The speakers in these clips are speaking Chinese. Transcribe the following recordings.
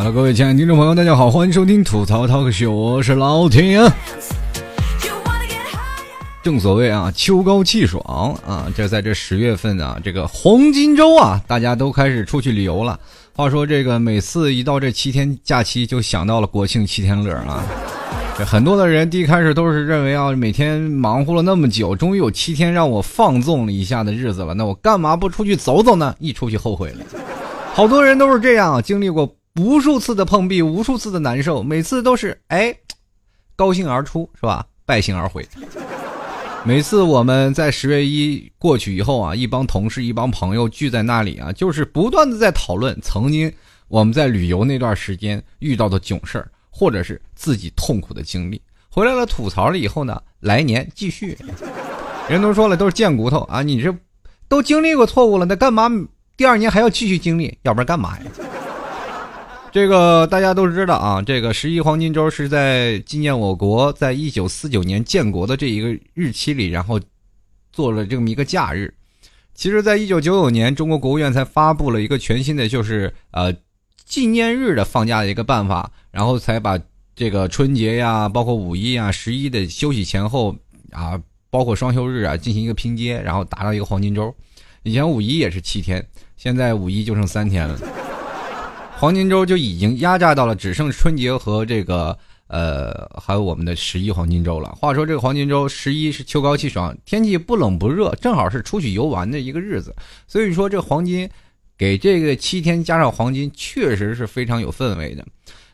好了各位亲爱的听众朋友，大家好，欢迎收听吐槽 talk show，我是老铁。正所谓啊，秋高气爽啊，这在这十月份啊，这个黄金周啊，大家都开始出去旅游了。话说这个每次一到这七天假期，就想到了国庆七天乐啊。这很多的人第一开始都是认为啊，每天忙活了那么久，终于有七天让我放纵了一下的日子了，那我干嘛不出去走走呢？一出去后悔了。好多人都是这样，经历过无数次的碰壁，无数次的难受，每次都是哎，高兴而出是吧？败兴而回。每次我们在十月一过去以后啊，一帮同事、一帮朋友聚在那里啊，就是不断的在讨论曾经我们在旅游那段时间遇到的囧事儿，或者是自己痛苦的经历。回来了吐槽了以后呢，来年继续。人都说了，都是贱骨头啊！你这都经历过错误了，那干嘛第二年还要继续经历？要不然干嘛呀？这个大家都知道啊，这个十一黄金周是在纪念我国在一九四九年建国的这一个日期里，然后做了这么一个假日。其实，在一九九九年，中国国务院才发布了一个全新的，就是呃纪念日的放假的一个办法，然后才把这个春节呀，包括五一啊、十一的休息前后啊，包括双休日啊，进行一个拼接，然后达到一个黄金周。以前五一也是七天，现在五一就剩三天了。黄金周就已经压榨到了，只剩春节和这个呃，还有我们的十一黄金周了。话说这个黄金周十一是秋高气爽，天气不冷不热，正好是出去游玩的一个日子。所以说这黄金给这个七天加上黄金，确实是非常有氛围的。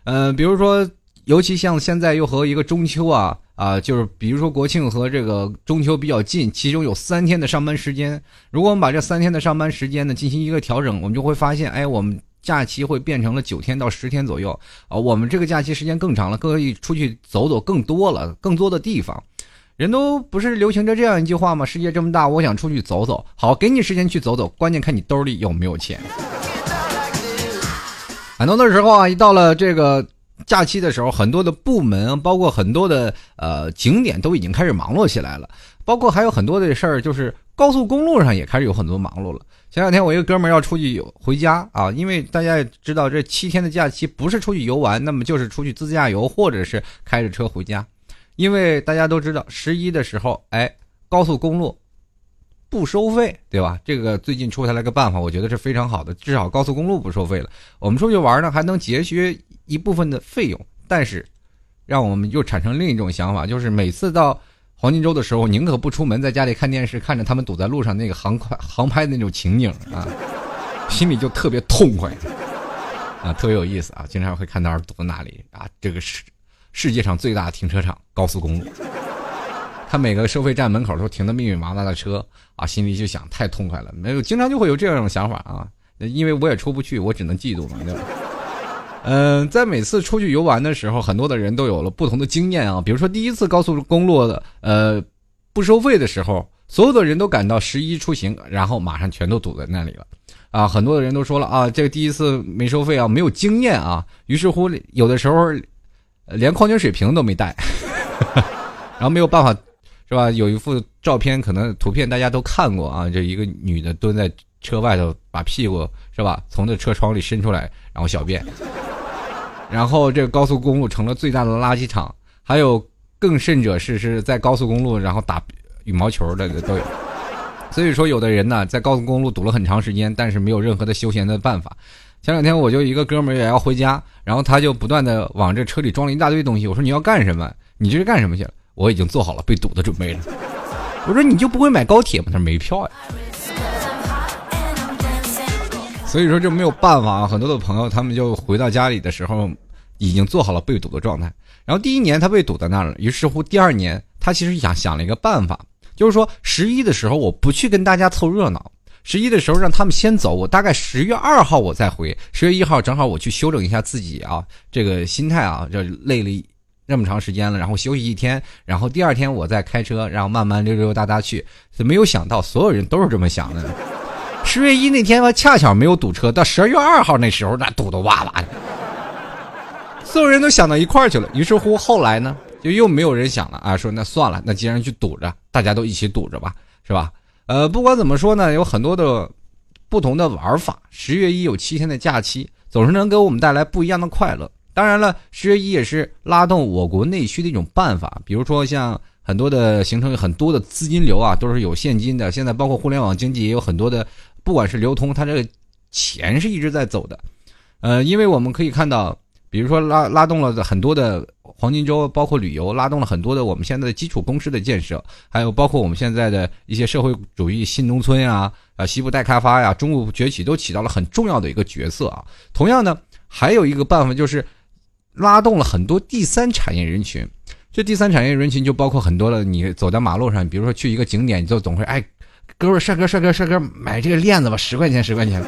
嗯，比如说，尤其像现在又和一个中秋啊啊，就是比如说国庆和这个中秋比较近，其中有三天的上班时间。如果我们把这三天的上班时间呢进行一个调整，我们就会发现，哎，我们。假期会变成了九天到十天左右啊，我们这个假期时间更长了，可以出去走走更多了，更多的地方。人都不是流行着这样一句话吗？世界这么大，我想出去走走。好，给你时间去走走，关键看你兜里有没有钱。很多的时候啊，一到了这个假期的时候，很多的部门，包括很多的呃景点，都已经开始忙碌起来了。包括还有很多的事儿，就是高速公路上也开始有很多忙碌了。前两天我一个哥们儿要出去游回家啊，因为大家也知道这七天的假期不是出去游玩，那么就是出去自驾游或者是开着车回家。因为大家都知道十一的时候，哎，高速公路不收费，对吧？这个最近出台了个办法，我觉得是非常好的，至少高速公路不收费了。我们出去玩呢，还能节约一部分的费用。但是，让我们又产生另一种想法，就是每次到。黄金周的时候，宁可不出门，在家里看电视，看着他们堵在路上那个航快航拍的那种情景啊，心里就特别痛快啊，特别有意思啊。经常会看到堵在哪里啊，这个世世界上最大的停车场高速公路，他每个收费站门口都停的密密麻麻的车啊，心里就想太痛快了。没有，经常就会有这样一种想法啊，因为我也出不去，我只能嫉妒嘛，对吧？嗯，在每次出去游玩的时候，很多的人都有了不同的经验啊。比如说，第一次高速公路的呃不收费的时候，所有的人都赶到十一出行，然后马上全都堵在那里了啊。很多的人都说了啊，这个第一次没收费啊，没有经验啊。于是乎，有的时候连矿泉水瓶都没带，然后没有办法，是吧？有一幅照片，可能图片大家都看过啊，这一个女的蹲在车外头，把屁股是吧，从这车窗里伸出来，然后小便。然后这个高速公路成了最大的垃圾场，还有更甚者是是在高速公路然后打羽毛球的都有。所以说，有的人呢在高速公路堵了很长时间，但是没有任何的休闲的办法。前两天我就一个哥们儿也要回家，然后他就不断的往这车里装了一大堆东西。我说你要干什么？你这是干什么去了？我已经做好了被堵的准备了。我说你就不会买高铁吗？他说没票呀。所以说就没有办法啊，很多的朋友他们就回到家里的时候，已经做好了被堵的状态。然后第一年他被堵在那儿了，于是乎第二年他其实想想了一个办法，就是说十一的时候我不去跟大家凑热闹，十一的时候让他们先走，我大概十月二号我再回，十月一号正好我去休整一下自己啊，这个心态啊，就累了那么长时间了，然后休息一天，然后第二天我再开车，然后慢慢溜溜达达去。没有想到所有人都是这么想的。十月一那天吧，恰巧没有堵车。到十二月二号那时候，那堵得哇哇的，所有人都想到一块去了。于是乎，后来呢，就又没有人想了啊，说那算了，那既然去堵着，大家都一起堵着吧，是吧？呃，不管怎么说呢，有很多的不同的玩法。十月一有七天的假期。总是能给我们带来不一样的快乐。当然了，十月一也是拉动我国内需的一种办法。比如说，像很多的形成很多的资金流啊，都是有现金的。现在包括互联网经济也有很多的，不管是流通，它这个钱是一直在走的。呃，因为我们可以看到，比如说拉拉动了很多的黄金周，包括旅游，拉动了很多的我们现在的基础工事的建设，还有包括我们现在的一些社会主义新农村啊，啊西部待开发呀，中部崛起，都起到了很重要的一个角色啊。同样呢，还有一个办法就是。拉动了很多第三产业人群，这第三产业人群就包括很多了。你走在马路上，比如说去一个景点，你就总会哎，哥们帅哥帅哥帅哥，买这个链子吧，十块钱十块钱。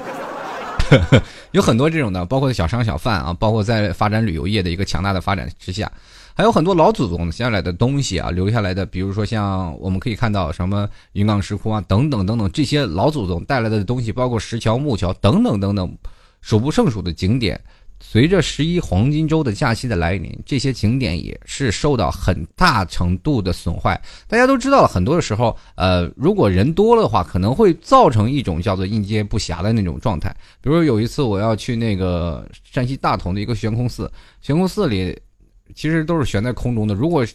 有很多这种的，包括小商小贩啊，包括在发展旅游业的一个强大的发展之下，还有很多老祖宗下来的东西啊，留下来的，比如说像我们可以看到什么云冈石窟啊，等等等等，这些老祖宗带来的东西，包括石桥木桥等等等等，数不胜数的景点。随着十一黄金周的假期的来临，这些景点也是受到很大程度的损坏。大家都知道了，很多的时候，呃，如果人多了的话，可能会造成一种叫做应接不暇的那种状态。比如有一次我要去那个山西大同的一个悬空寺，悬空寺里其实都是悬在空中的。如果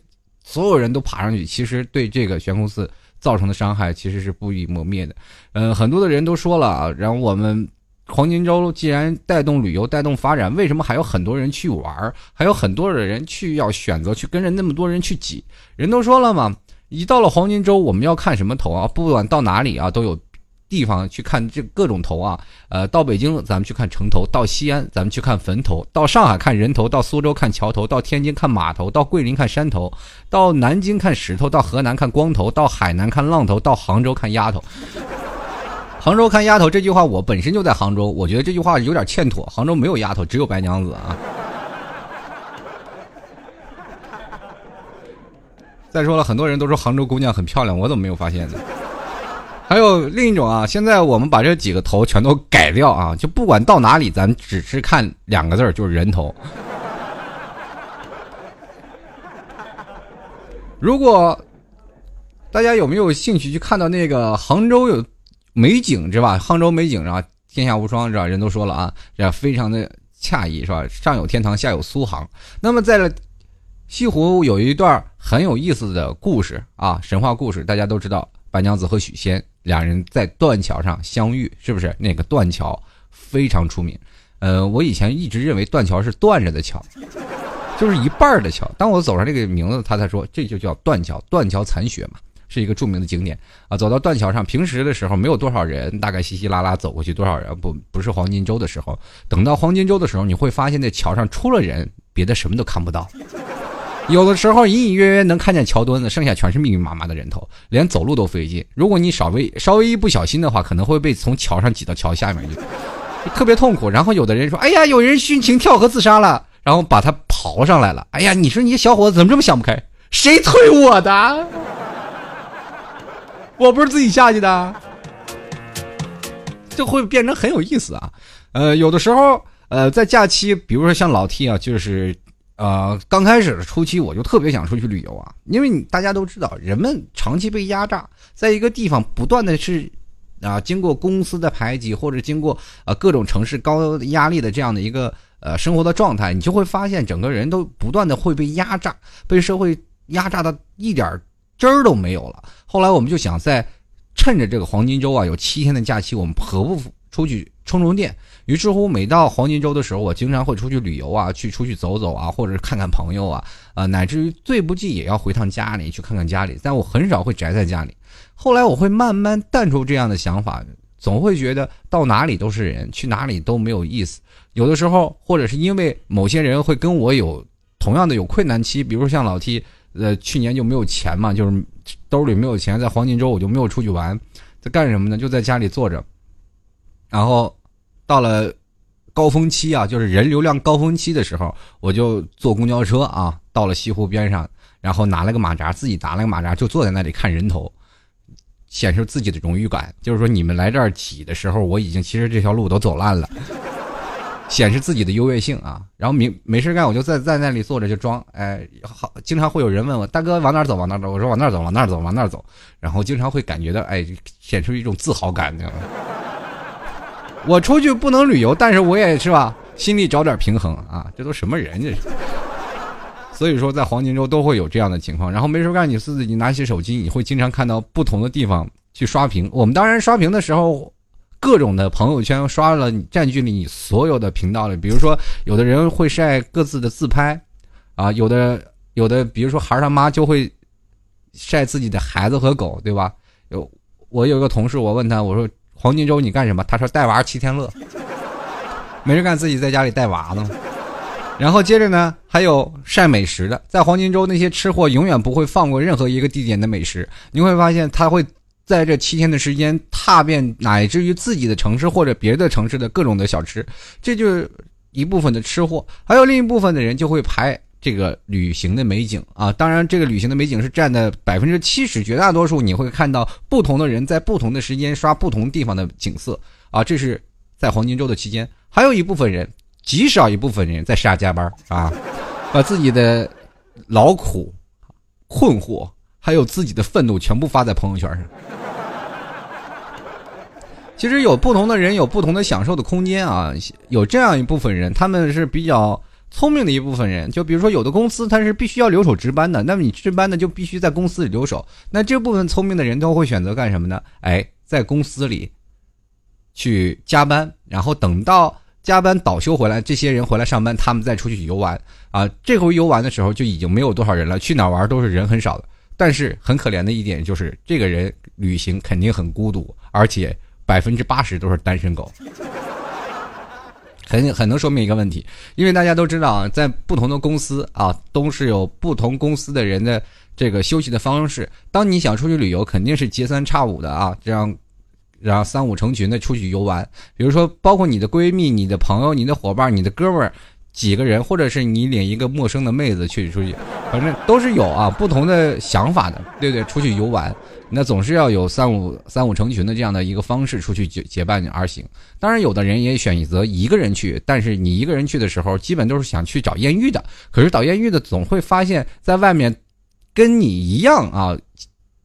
所有人都爬上去，其实对这个悬空寺造成的伤害其实是不予磨灭的。嗯，很多的人都说了啊，然后我们。黄金周既然带动旅游、带动发展，为什么还有很多人去玩还有很多的人去要选择去跟着那么多人去挤？人都说了嘛，一到了黄金周，我们要看什么头啊？不管到哪里啊，都有地方去看这各种头啊。呃，到北京咱们去看城头，到西安咱们去看坟头，到上海看人头，到苏州看桥头，到天津看码头，到桂林看山头，到南京看石头，到河南看光头，到海南看浪头，到杭州看丫头。杭州看丫头这句话，我本身就在杭州，我觉得这句话有点欠妥。杭州没有丫头，只有白娘子啊。再说了，很多人都说杭州姑娘很漂亮，我怎么没有发现呢？还有另一种啊，现在我们把这几个头全都改掉啊，就不管到哪里，咱只是看两个字就是人头。如果大家有没有兴趣去看到那个杭州有？美景是吧？杭州美景是吧？天下无双是吧？人都说了啊，这非常的惬意是吧？上有天堂，下有苏杭。那么在西湖有一段很有意思的故事啊，神话故事，大家都知道，白娘子和许仙两人在断桥上相遇，是不是？那个断桥非常出名。呃，我以前一直认为断桥是断着的桥，就是一半的桥。当我走上这个名字，他才说这就叫断桥，断桥残雪嘛。是一个著名的景点啊，走到断桥上，平时的时候没有多少人，大概稀稀拉拉走过去多少人，不不是黄金周的时候，等到黄金周的时候，你会发现那桥上除了人，别的什么都看不到。有的时候隐隐约约能看见桥墩子，剩下全是密密麻麻的人头，连走路都费劲。如果你稍微稍微一不小心的话，可能会被从桥上挤到桥下面去，特别痛苦。然后有的人说：“哎呀，有人殉情跳河自杀了。”然后把他刨上来了。哎呀，你说你小伙子怎么这么想不开？谁推我的？我不是自己下去的，就会变成很有意思啊。呃，有的时候，呃，在假期，比如说像老 T 啊，就是呃，刚开始的初期，我就特别想出去旅游啊，因为大家都知道，人们长期被压榨，在一个地方不断的是啊，经过公司的排挤，或者经过呃各种城市高压力的这样的一个呃生活的状态，你就会发现整个人都不断的会被压榨，被社会压榨的一点汁儿都没有了。后来我们就想在趁着这个黄金周啊，有七天的假期，我们何不出去充充电？于是乎，每到黄金周的时候，我经常会出去旅游啊，去出去走走啊，或者是看看朋友啊，啊，乃至于最不济也要回趟家里去看看家里。但我很少会宅在家里。后来我会慢慢淡出这样的想法，总会觉得到哪里都是人，去哪里都没有意思。有的时候，或者是因为某些人会跟我有同样的有困难期，比如像老 T。呃，去年就没有钱嘛，就是兜里没有钱，在黄金周我就没有出去玩，在干什么呢？就在家里坐着。然后到了高峰期啊，就是人流量高峰期的时候，我就坐公交车啊，到了西湖边上，然后拿了个马扎，自己拿了个马扎，就坐在那里看人头，显示自己的荣誉感。就是说，你们来这儿挤的时候，我已经其实这条路都走烂了。显示自己的优越性啊，然后没没事干，我就在在那里坐着就装，哎，好，经常会有人问我大哥往哪走往哪走，我说往那走往那走往那走，然后经常会感觉到哎，显出一种自豪感。你知道吗我出去不能旅游，但是我也是吧，心里找点平衡啊！这都什么人这是？所以说，在黄金周都会有这样的情况。然后没事干，你自己拿起手机，你会经常看到不同的地方去刷屏。我们当然刷屏的时候，各种的朋友圈刷了，占据了你所有的频道了。比如说，有的人会晒各自的自拍，啊，有的有的，比如说孩儿他妈就会晒自己的孩子和狗，对吧？有我有一个同事，我问他，我说黄金周你干什么？他说带娃七天乐，没事干自己在家里带娃呢。然后接着呢，还有晒美食的，在黄金周那些吃货永远不会放过任何一个地点的美食。你会发现，他会在这七天的时间踏遍乃至于自己的城市或者别的城市的各种的小吃，这就是一部分的吃货。还有另一部分的人就会拍这个旅行的美景啊，当然这个旅行的美景是占的百分之七十，绝大多数你会看到不同的人在不同的时间刷不同地方的景色啊，这是在黄金周的期间。还有一部分人。极少一部分人在下加班啊，把自己的劳苦、困惑，还有自己的愤怒全部发在朋友圈上。其实有不同的人有不同的享受的空间啊，有这样一部分人，他们是比较聪明的一部分人。就比如说，有的公司他是必须要留守值班的，那么你值班的就必须在公司里留守。那这部分聪明的人都会选择干什么呢？哎，在公司里去加班，然后等到。加班倒休回来，这些人回来上班，他们再出去游玩啊。这回游玩的时候就已经没有多少人了，去哪玩都是人很少的。但是很可怜的一点就是，这个人旅行肯定很孤独，而且百分之八十都是单身狗。很很能说明一个问题，因为大家都知道啊，在不同的公司啊，都是有不同公司的人的这个休息的方式。当你想出去旅游，肯定是隔三差五的啊，这样。然后三五成群的出去游玩，比如说包括你的闺蜜、你的朋友、你的伙伴、你的哥们儿几个人，或者是你领一个陌生的妹子去出去，反正都是有啊不同的想法的，对不对？出去游玩，那总是要有三五三五成群的这样的一个方式出去结结伴而行。当然，有的人也选择一个人去，但是你一个人去的时候，基本都是想去找艳遇的。可是找艳遇的总会发现，在外面跟你一样啊，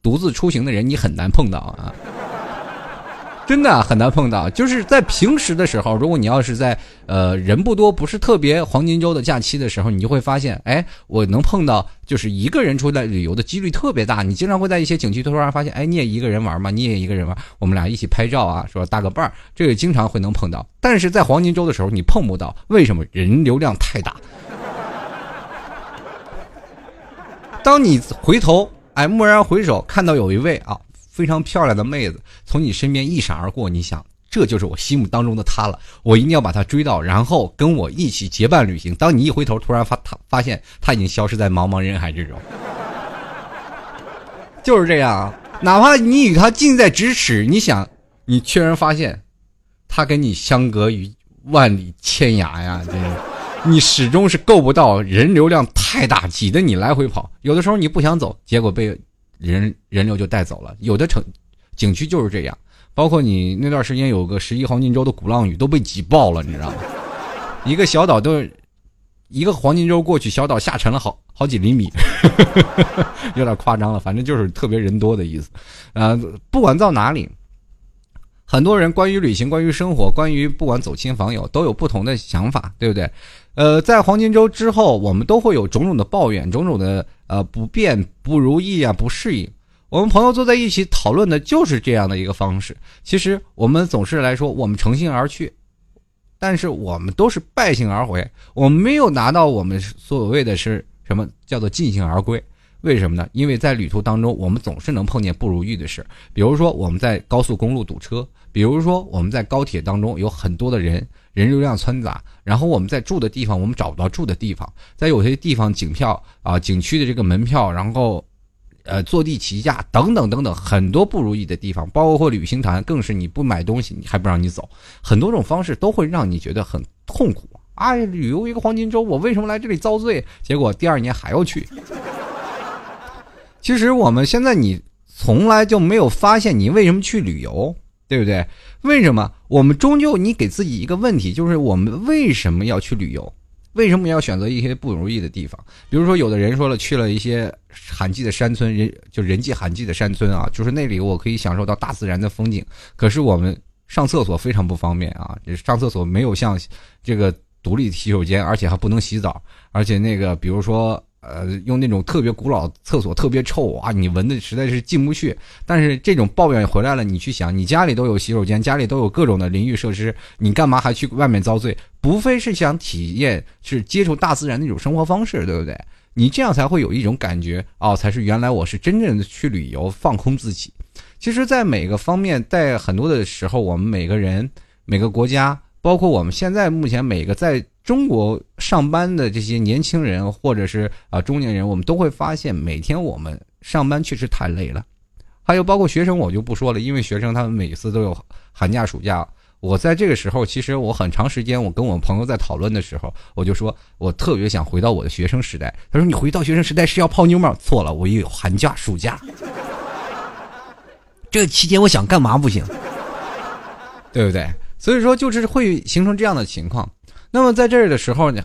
独自出行的人，你很难碰到啊。真的很难碰到，就是在平时的时候，如果你要是在呃人不多、不是特别黄金周的假期的时候，你就会发现，哎，我能碰到就是一个人出来旅游的几率特别大。你经常会在一些景区突然发现，哎，你也一个人玩吗？你也一个人玩，我们俩一起拍照啊，说搭个伴儿，这个经常会能碰到。但是在黄金周的时候，你碰不到，为什么？人流量太大。当你回头，哎，蓦然回首，看到有一位啊。非常漂亮的妹子从你身边一闪而过，你想，这就是我心目当中的她了，我一定要把她追到，然后跟我一起结伴旅行。当你一回头，突然发她发现她已经消失在茫茫人海之中，就是这样。哪怕你与她近在咫尺，你想，你却然发现，她跟你相隔于万里千涯呀！真是，你始终是够不到，人流量太大，挤得你来回跑。有的时候你不想走，结果被。人人流就带走了，有的城景区就是这样，包括你那段时间有个十一黄金周的鼓浪屿都被挤爆了，你知道吗？一个小岛都一个黄金周过去，小岛下沉了好好几厘米，有点夸张了，反正就是特别人多的意思。呃，不管到哪里，很多人关于旅行、关于生活、关于不管走亲访友都有不同的想法，对不对？呃，在黄金周之后，我们都会有种种的抱怨，种种的呃不便、不如意啊，不适应。我们朋友坐在一起讨论的就是这样的一个方式。其实我们总是来说，我们乘兴而去，但是我们都是败兴而回，我们没有拿到我们所谓的是什么叫做尽兴而归。为什么呢？因为在旅途当中，我们总是能碰见不如意的事，比如说我们在高速公路堵车，比如说我们在高铁当中有很多的人。人流量掺杂，然后我们在住的地方，我们找不到住的地方，在有些地方景票啊，景区的这个门票，然后，呃，坐地起价等等等等，很多不如意的地方，包括旅行团，更是你不买东西，你还不让你走，很多种方式都会让你觉得很痛苦。哎，旅游一个黄金周，我为什么来这里遭罪？结果第二年还要去。其实我们现在你从来就没有发现你为什么去旅游。对不对？为什么我们终究你给自己一个问题，就是我们为什么要去旅游？为什么要选择一些不如意的地方？比如说，有的人说了，去了一些罕见的山村，人就人迹罕迹的山村啊，就是那里我可以享受到大自然的风景。可是我们上厕所非常不方便啊，上厕所没有像这个独立洗手间，而且还不能洗澡，而且那个比如说。呃，用那种特别古老厕所，特别臭啊，你闻的实在是进不去。但是这种抱怨回来了，你去想，你家里都有洗手间，家里都有各种的淋浴设施，你干嘛还去外面遭罪？不非是想体验是接触大自然那种生活方式，对不对？你这样才会有一种感觉，哦，才是原来我是真正的去旅游，放空自己。其实，在每个方面，在很多的时候，我们每个人、每个国家，包括我们现在目前每个在。中国上班的这些年轻人，或者是啊中年人，我们都会发现，每天我们上班确实太累了。还有包括学生，我就不说了，因为学生他们每次都有寒假、暑假。我在这个时候，其实我很长时间，我跟我朋友在讨论的时候，我就说我特别想回到我的学生时代。他说：“你回到学生时代是要泡妞吗？”错了，我也有寒假、暑假。这期间我想干嘛不行？对不对？所以说，就是会形成这样的情况。那么在这儿的时候呢，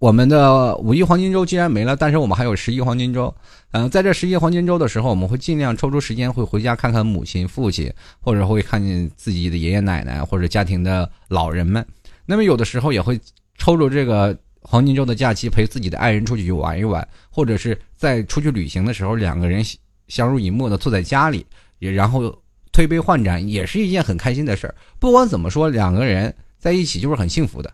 我们的五一黄金周既然没了，但是我们还有十一黄金周。嗯，在这十一黄金周的时候，我们会尽量抽出时间会回家看看母亲、父亲，或者会看见自己的爷爷奶奶或者家庭的老人们。那么有的时候也会抽着这个黄金周的假期陪自己的爱人出去去玩一玩，或者是在出去旅行的时候，两个人相濡以沫的坐在家里，也然后推杯换盏，也是一件很开心的事儿。不管怎么说，两个人在一起就是很幸福的。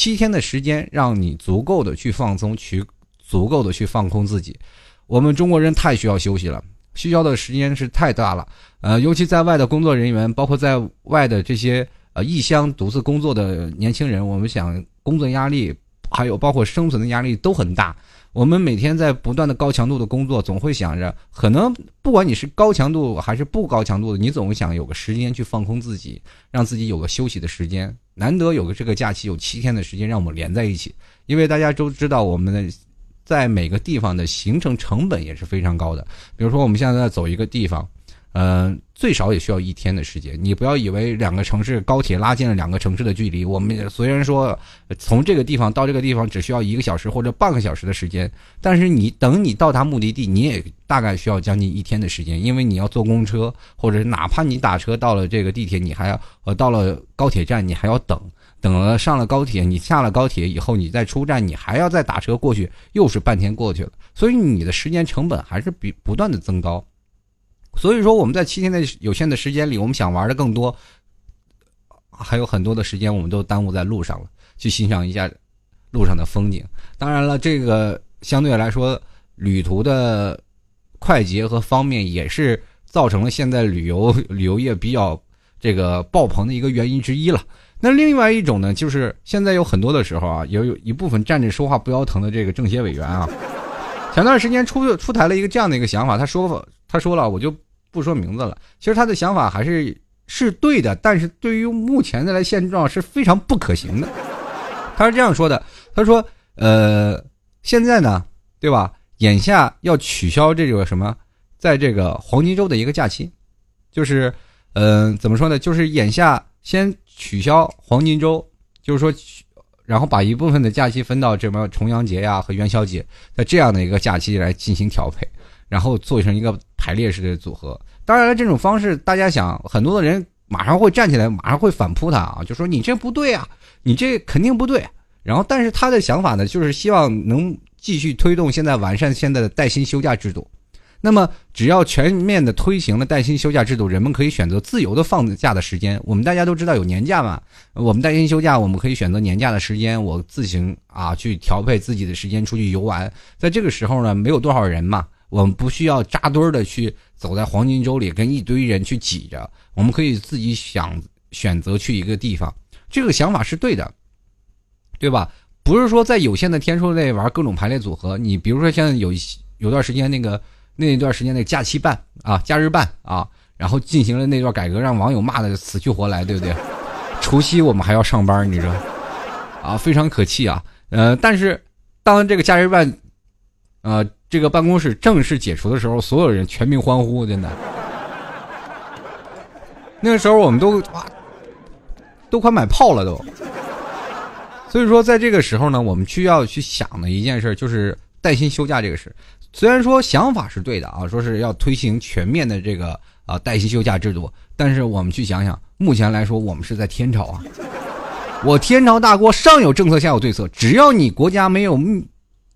七天的时间，让你足够的去放松，去足够的去放空自己。我们中国人太需要休息了，需要的时间是太大了。呃，尤其在外的工作人员，包括在外的这些呃异乡独自工作的年轻人，我们想工作压力，还有包括生存的压力都很大。我们每天在不断的高强度的工作，总会想着，可能不管你是高强度还是不高强度的，你总会想有个时间去放空自己，让自己有个休息的时间。难得有个这个假期，有七天的时间让我们连在一起，因为大家都知道，我们的在每个地方的行程成本也是非常高的。比如说，我们现在在走一个地方。嗯，最少也需要一天的时间。你不要以为两个城市高铁拉近了两个城市的距离。我们虽然说从这个地方到这个地方只需要一个小时或者半个小时的时间，但是你等你到达目的地，你也大概需要将近一天的时间，因为你要坐公车，或者哪怕你打车到了这个地铁，你还要呃到了高铁站，你还要等，等了上了高铁，你下了高铁以后，你再出站，你还要再打车过去，又是半天过去了。所以你的时间成本还是比不断的增高。所以说，我们在七天的有限的时间里，我们想玩的更多，还有很多的时间，我们都耽误在路上了，去欣赏一下路上的风景。当然了，这个相对来说，旅途的快捷和方便，也是造成了现在旅游旅游业比较这个爆棚的一个原因之一了。那另外一种呢，就是现在有很多的时候啊，有有一部分站着说话不腰疼的这个政协委员啊，前段时间出出台了一个这样的一个想法，他说他说了，我就。不说名字了，其实他的想法还是是对的，但是对于目前的来现状是非常不可行的。他是这样说的：“他说，呃，现在呢，对吧？眼下要取消这个什么，在这个黄金周的一个假期，就是，嗯，怎么说呢？就是眼下先取消黄金周，就是说，然后把一部分的假期分到什么重阳节呀和元宵节，在这样的一个假期来进行调配。”然后做成一个排列式的组合。当然了，这种方式大家想，很多的人马上会站起来，马上会反扑他啊，就说你这不对啊，你这肯定不对。然后，但是他的想法呢，就是希望能继续推动现在完善现在的带薪休假制度。那么，只要全面的推行了带薪休假制度，人们可以选择自由的放假的时间。我们大家都知道有年假嘛，我们带薪休假，我们可以选择年假的时间，我自行啊去调配自己的时间出去游玩。在这个时候呢，没有多少人嘛。我们不需要扎堆儿的去走在黄金周里，跟一堆人去挤着。我们可以自己想选择去一个地方，这个想法是对的，对吧？不是说在有限的天数内玩各种排列组合。你比如说，现在有有段时间那个那一段时间那假期办啊，假日办啊，然后进行了那段改革，让网友骂的死去活来，对不对？除夕我们还要上班，你说啊，非常可气啊。呃，但是当这个假日办，呃。这个办公室正式解除的时候，所有人全民欢呼，真的。那个时候我们都，都快买炮了都。所以说，在这个时候呢，我们需要去想的一件事就是带薪休假这个事。虽然说想法是对的啊，说是要推行全面的这个啊带薪休假制度，但是我们去想想，目前来说我们是在天朝啊。我天朝大国上有政策下有对策，只要你国家没有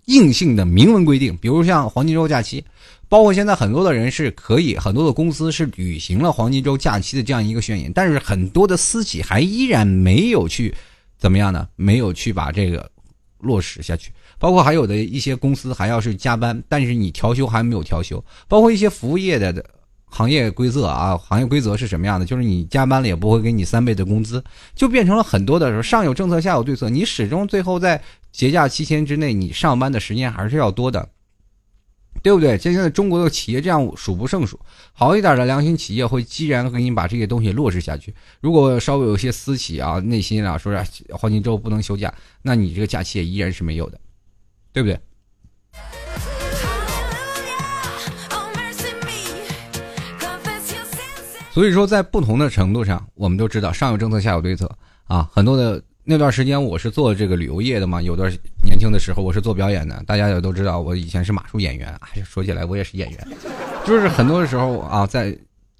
硬性的明文规定，比如像黄金周假期，包括现在很多的人是可以，很多的公司是履行了黄金周假期的这样一个宣言，但是很多的私企还依然没有去怎么样呢？没有去把这个落实下去。包括还有的一些公司还要是加班，但是你调休还没有调休。包括一些服务业的行业规则啊，行业规则是什么样的？就是你加班了也不会给你三倍的工资，就变成了很多的时候上有政策下有对策，你始终最后在节假期间之内，你上班的时间还是要多的，对不对？现在中国的企业这样数不胜数，好一点的良心企业会既然给你把这些东西落实下去。如果稍微有些私企啊，内心啊说是黄金周不能休假，那你这个假期也依然是没有的。对不对？所以说，在不同的程度上，我们都知道上有政策，下有对策啊。很多的那段时间，我是做这个旅游业的嘛。有段年轻的时候，我是做表演的，大家也都知道，我以前是马术演员。哎，说起来，我也是演员。就是很多的时候啊，在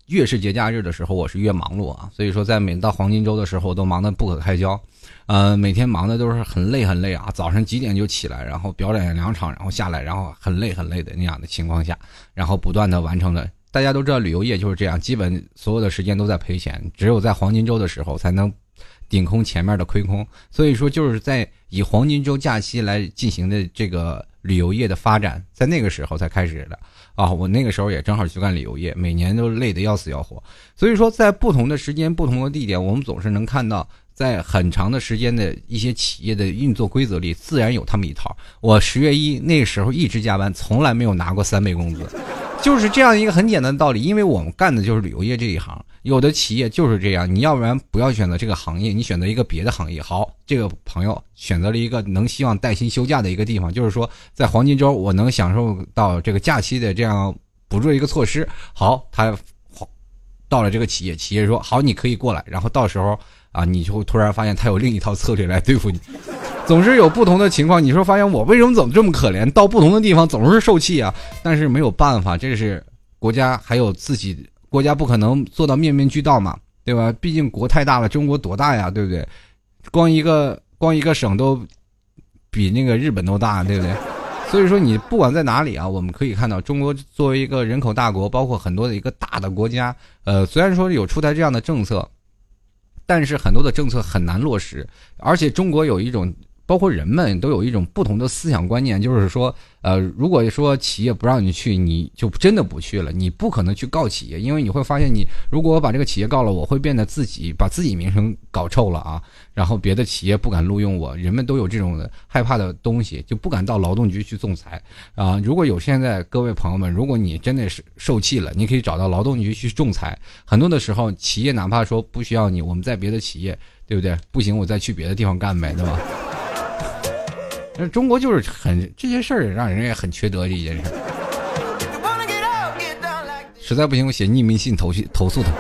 越是节假日的时候，我是越忙碌啊。所以说，在每到黄金周的时候我，都忙得不可开交。呃，每天忙的都是很累很累啊！早上几点就起来，然后表演两场，然后下来，然后很累很累的那样的情况下，然后不断的完成的。大家都知道，旅游业就是这样，基本所有的时间都在赔钱，只有在黄金周的时候才能顶空前面的亏空。所以说，就是在以黄金周假期来进行的这个旅游业的发展，在那个时候才开始的啊！我那个时候也正好去干旅游业，每年都累得要死要活。所以说，在不同的时间、不同的地点，我们总是能看到。在很长的时间的一些企业的运作规则里，自然有他们一套。我十月一那时候一直加班，从来没有拿过三倍工资，就是这样一个很简单的道理。因为我们干的就是旅游业这一行，有的企业就是这样。你要不然不要选择这个行业，你选择一个别的行业。好，这个朋友选择了一个能希望带薪休假的一个地方，就是说在黄金周我能享受到这个假期的这样补助一个措施。好，他到了这个企业，企业说好，你可以过来，然后到时候。啊，你就会突然发现他有另一套策略来对付你，总是有不同的情况。你说发现我为什么怎么这么可怜？到不同的地方总是受气啊！但是没有办法，这是国家还有自己国家不可能做到面面俱到嘛，对吧？毕竟国太大了，中国多大呀，对不对？光一个光一个省都比那个日本都大，对不对？所以说你不管在哪里啊，我们可以看到中国作为一个人口大国，包括很多的一个大的国家，呃，虽然说有出台这样的政策。但是很多的政策很难落实，而且中国有一种，包括人们都有一种不同的思想观念，就是说。呃，如果说企业不让你去，你就真的不去了。你不可能去告企业，因为你会发现，你如果把这个企业告了，我会变得自己把自己名声搞臭了啊。然后别的企业不敢录用我，人们都有这种害怕的东西，就不敢到劳动局去仲裁啊。如果有现在各位朋友们，如果你真的是受气了，你可以找到劳动局去仲裁。很多的时候，企业哪怕说不需要你，我们在别的企业，对不对？不行，我再去别的地方干呗，对吧？那中国就是很这些事儿，让人也很缺德的一件事。实在不行，我写匿名信投去投诉他。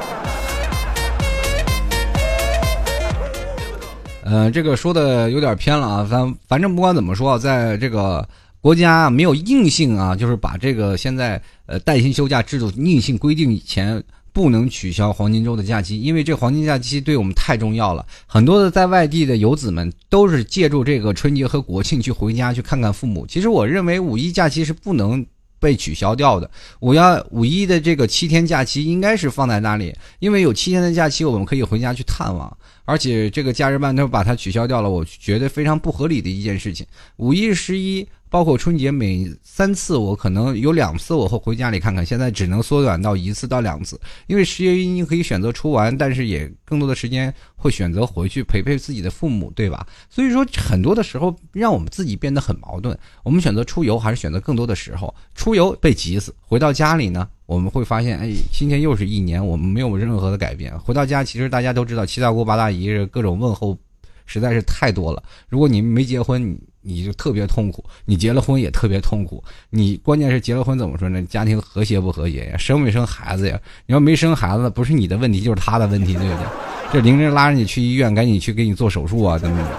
嗯，这个说的有点偏了啊。反反正不管怎么说，在这个国家没有硬性啊，就是把这个现在呃带薪休假制度硬性规定以前。不能取消黄金周的假期，因为这黄金假期对我们太重要了。很多的在外地的游子们都是借助这个春节和国庆去回家去看看父母。其实我认为五一假期是不能被取消掉的。五幺五一的这个七天假期应该是放在那里，因为有七天的假期，我们可以回家去探望。而且这个假日办都把它取消掉了，我觉得非常不合理的一件事情。五一十一。包括春节每三次，我可能有两次我会回家里看看，现在只能缩短到一次到两次。因为十月一你可以选择出玩，但是也更多的时间会选择回去陪陪自己的父母，对吧？所以说很多的时候让我们自己变得很矛盾。我们选择出游还是选择更多的时候出游被急死，回到家里呢，我们会发现，哎，今天又是一年，我们没有任何的改变。回到家，其实大家都知道七大姑八大姨各种问候。实在是太多了。如果你没结婚，你就特别痛苦；你结了婚也特别痛苦。你关键是结了婚怎么说呢？家庭和谐不和谐呀？生没生孩子呀？你要没生孩子，不是你的问题，就是他的问题，对不对？这凌晨拉着你去医院，赶紧去给你做手术啊，怎么怎么？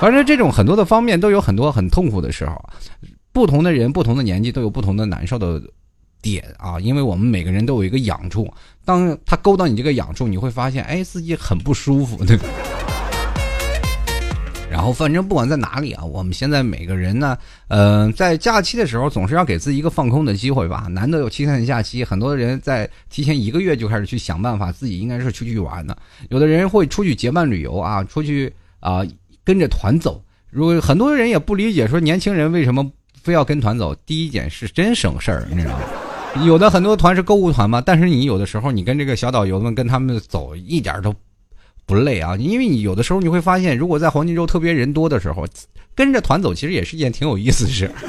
反正这种很多的方面都有很多很痛苦的时候。不同的人，不同的年纪，都有不同的难受的点啊。因为我们每个人都有一个痒处，当他勾到你这个痒处，你会发现，哎，自己很不舒服，对吧？然后反正不管在哪里啊，我们现在每个人呢，呃，在假期的时候总是要给自己一个放空的机会吧。难得有七天的假期，很多人在提前一个月就开始去想办法，自己应该是出去玩的。有的人会出去结伴旅游啊，出去啊跟着团走。如果很多人也不理解，说年轻人为什么非要跟团走？第一点是真省事儿，你知道吗？有的很多团是购物团嘛，但是你有的时候你跟这个小导游们跟他们走一点都。不累啊，因为你有的时候你会发现，如果在黄金周特别人多的时候，跟着团走其实也是一件挺有意思的事。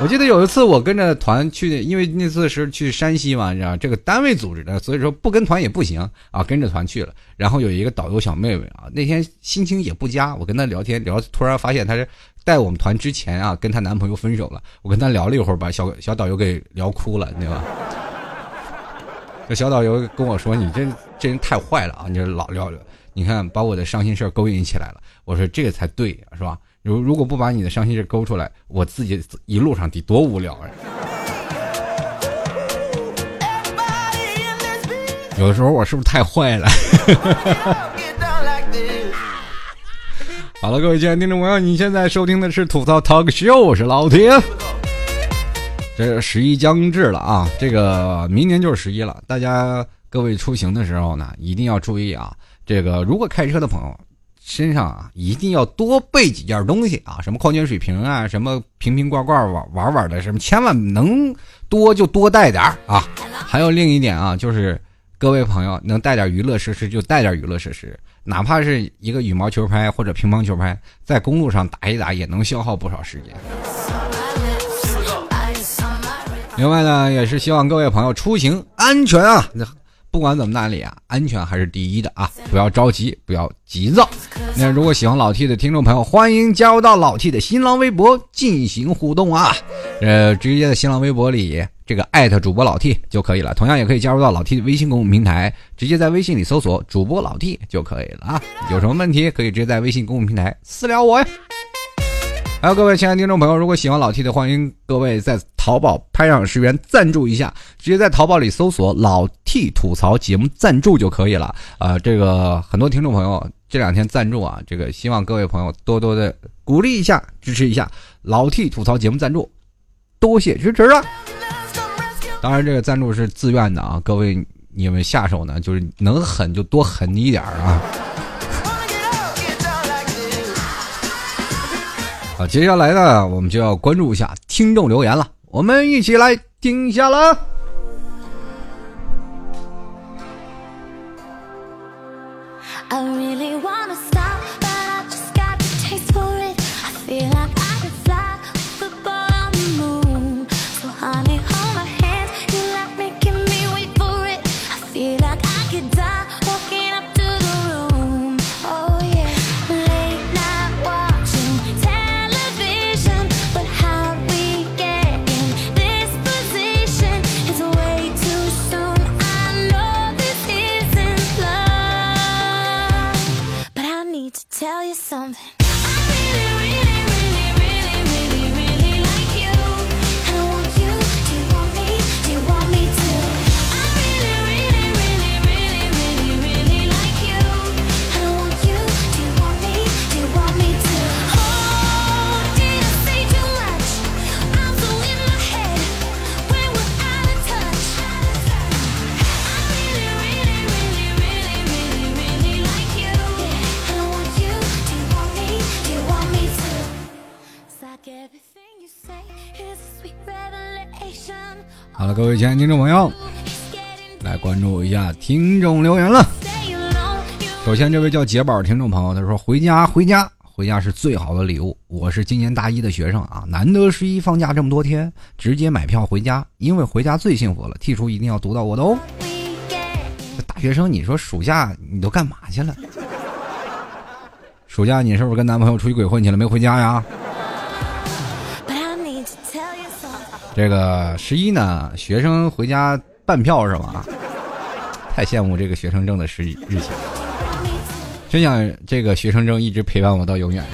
我记得有一次我跟着团去，因为那次是去山西嘛，你知道这个单位组织的，所以说不跟团也不行啊，跟着团去了。然后有一个导游小妹妹啊，那天心情也不佳，我跟她聊天聊，突然发现她是带我们团之前啊，跟她男朋友分手了。我跟她聊了一会儿，把小小导游给聊哭了，对吧？这 小导游跟我说：“你这这人太坏了啊，你这老聊聊。”你看，把我的伤心事勾引起来了。我说这个才对，是吧？如如果不把你的伤心事勾出来，我自己一路上得多无聊啊！有的时候我是不是太坏了？好了，各位亲爱的听众朋友，你现在收听的是吐槽 talk show，我是老铁。这十一将至了啊，这个明年就是十一了。大家各位出行的时候呢，一定要注意啊。这个如果开车的朋友身上啊，一定要多备几件东西啊，什么矿泉水瓶啊，什么瓶瓶罐罐玩玩玩的，什么千万能多就多带点啊。还有另一点啊，就是各位朋友能带点娱乐设施就带点娱乐设施，哪怕是一个羽毛球拍或者乒乓球拍，在公路上打一打也能消耗不少时间。另外呢，也是希望各位朋友出行安全啊。不管怎么哪里啊，安全还是第一的啊！不要着急，不要急躁。那如果喜欢老 T 的听众朋友，欢迎加入到老 T 的新浪微博进行互动啊！呃，直接在新浪微博里这个艾特主播老 T 就可以了。同样也可以加入到老 T 的微信公众平台，直接在微信里搜索主播老 T 就可以了啊！有什么问题可以直接在微信公众平台私聊我呀。还有各位亲爱的听众朋友，如果喜欢老 T 的，欢迎各位在淘宝拍上十元赞助一下，直接在淘宝里搜索“老 T 吐槽节目赞助”就可以了。啊，这个很多听众朋友这两天赞助啊，这个希望各位朋友多多的鼓励一下，支持一下老 T 吐槽节目赞助，多谢支持啊！当然，这个赞助是自愿的啊，各位你们下手呢，就是能狠就多狠一点啊。啊，接下来呢，我们就要关注一下听众留言了。我们一起来听一下了。亲爱的听众朋友，来关注一下听众留言了。首先，这位叫杰宝的听众朋友，他说：“回家，回家，回家是最好的礼物。我是今年大一的学生啊，难得十一放假这么多天，直接买票回家，因为回家最幸福了。剔除一定要读到我的哦。大学生，你说暑假你都干嘛去了？暑假你是不是跟男朋友出去鬼混去了？没回家呀？”这个十一呢，学生回家办票是吗？太羡慕这个学生证的时日期，真想这个学生证一直陪伴我到永远。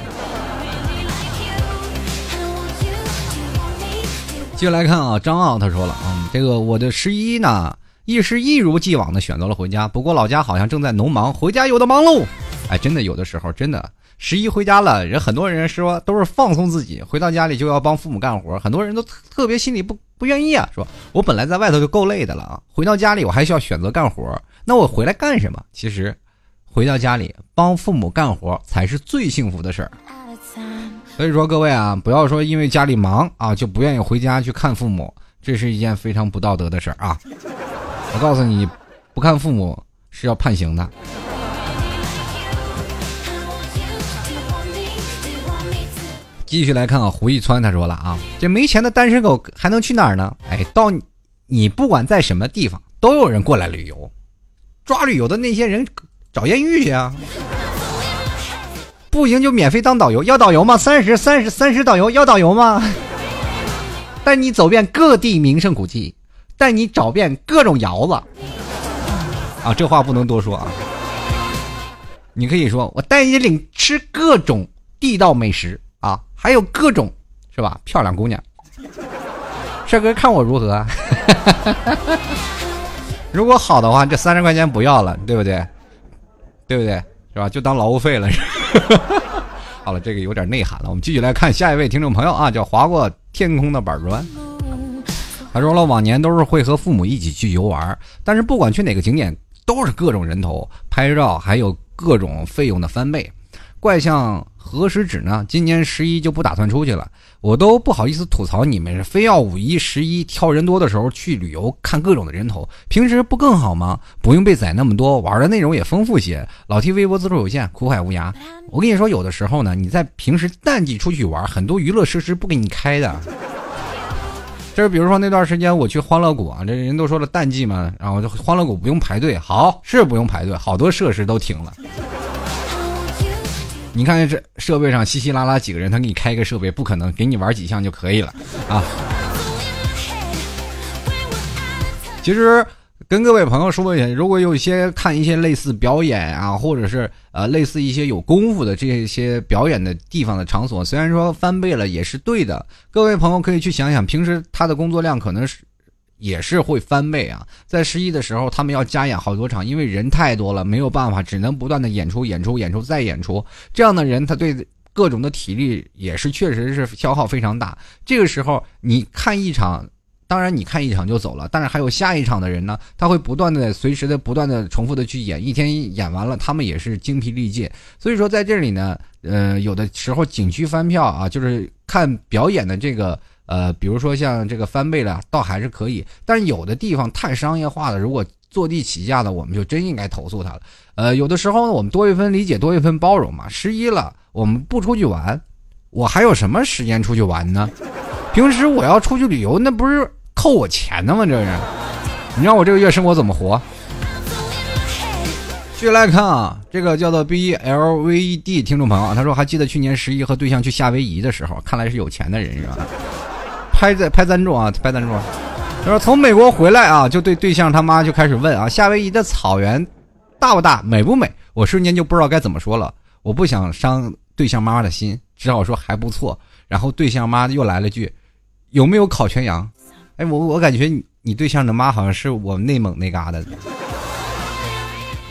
接下来看啊，张傲他说了，嗯，这个我的十一呢，亦是一如既往的选择了回家，不过老家好像正在农忙，回家有的忙喽。哎，真的有的时候真的。十一回家了，人很多人说都是放松自己，回到家里就要帮父母干活，很多人都特别心里不不愿意啊，说我本来在外头就够累的了啊，回到家里我还需要选择干活，那我回来干什么？其实，回到家里帮父母干活才是最幸福的事儿。所以说各位啊，不要说因为家里忙啊就不愿意回家去看父母，这是一件非常不道德的事儿啊！我告诉你，不看父母是要判刑的。继续来看啊，胡一川他说了啊，这没钱的单身狗还能去哪儿呢？哎，到你不管在什么地方，都有人过来旅游，抓旅游的那些人找艳遇去啊！不行就免费当导游，要导游吗？三十三十三十导游要导游吗？带你走遍各地名胜古迹，带你找遍各种窑子。啊，这话不能多说啊！你可以说我带你领吃各种地道美食。还有各种，是吧？漂亮姑娘，帅哥看我如何？如果好的话，这三十块钱不要了，对不对？对不对？是吧？就当劳务费了。好了，这个有点内涵了。我们继续来看下一位听众朋友啊，叫划过天空的板砖。他说了，往年都是会和父母一起去游玩，但是不管去哪个景点，都是各种人头拍照，还有各种费用的翻倍。怪象何时止呢？今年十一就不打算出去了，我都不好意思吐槽你们，非要五一、十一挑人多的时候去旅游，看各种的人头，平时不更好吗？不用被宰那么多，玩的内容也丰富些。老 T 微博资助有限，苦海无涯。我跟你说，有的时候呢，你在平时淡季出去玩，很多娱乐设施不给你开的。就是比如说那段时间我去欢乐谷啊，这人都说了淡季嘛，然后欢乐谷不用排队，好是不用排队，好多设施都停了。你看这设备上稀稀拉拉几个人，他给你开个设备，不可能给你玩几项就可以了啊！其实跟各位朋友说一下，如果有一些看一些类似表演啊，或者是呃类似一些有功夫的这些表演的地方的场所，虽然说翻倍了也是对的，各位朋友可以去想想，平时他的工作量可能是。也是会翻倍啊！在十一的时候，他们要加演好多场，因为人太多了，没有办法，只能不断的演出、演出、演出再演出。这样的人，他对各种的体力也是确实是消耗非常大。这个时候，你看一场，当然你看一场就走了，但是还有下一场的人呢，他会不断的、随时的、不断的重复的去演，一天演完了，他们也是精疲力尽。所以说，在这里呢，呃，有的时候景区翻票啊，就是看表演的这个。呃，比如说像这个翻倍了，倒还是可以，但是有的地方太商业化了，如果坐地起价的，我们就真应该投诉他了。呃，有的时候呢，我们多一分理解，多一分包容嘛。十一了，我们不出去玩，我还有什么时间出去玩呢？平时我要出去旅游，那不是扣我钱的吗？这是，你让我这个月生活怎么活？继续来看啊，这个叫做 B L V D 听众朋友，他说还记得去年十一和对象去夏威夷的时候，看来是有钱的人是吧？拍在拍赞助啊，拍赞助。他说从美国回来啊，就对对象他妈就开始问啊，夏威夷的草原大不大，美不美？我瞬间就不知道该怎么说了。我不想伤对象妈妈的心，只好说还不错。然后对象妈又来了句，有没有烤全羊？哎，我我感觉你你对象的妈好像是我内蒙那嘎达的。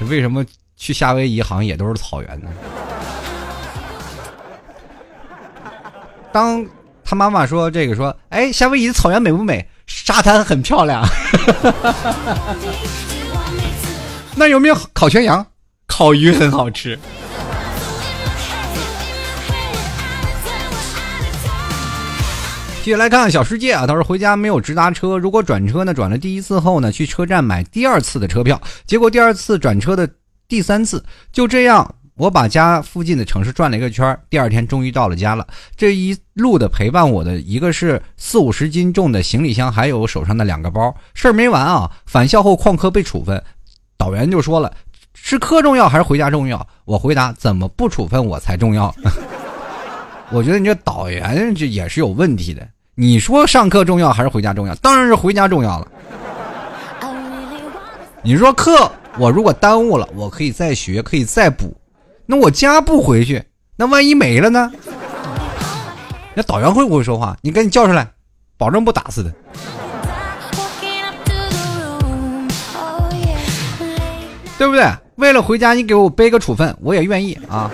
为什么去夏威夷好像也都是草原呢？当。他妈妈说：“这个说，哎，夏威夷的草原美不美？沙滩很漂亮。那有没有烤全羊？烤鱼很好吃。”继续来看小世界啊，他说回家没有直达车，如果转车呢，转了第一次后呢，去车站买第二次的车票，结果第二次转车的第三次，就这样。我把家附近的城市转了一个圈第二天终于到了家了。这一路的陪伴我的一个是四五十斤重的行李箱，还有手上的两个包。事儿没完啊！返校后旷课被处分，导员就说了：“是课重要还是回家重要？”我回答：“怎么不处分我才重要？” 我觉得你这导员这也是有问题的。你说上课重要还是回家重要？当然是回家重要了。你说课我如果耽误了，我可以再学，可以再补。那我家不回去，那万一没了呢？那导员会不会说话？你赶紧叫出来，保证不打死他。对不对？为了回家，你给我背个处分，我也愿意啊。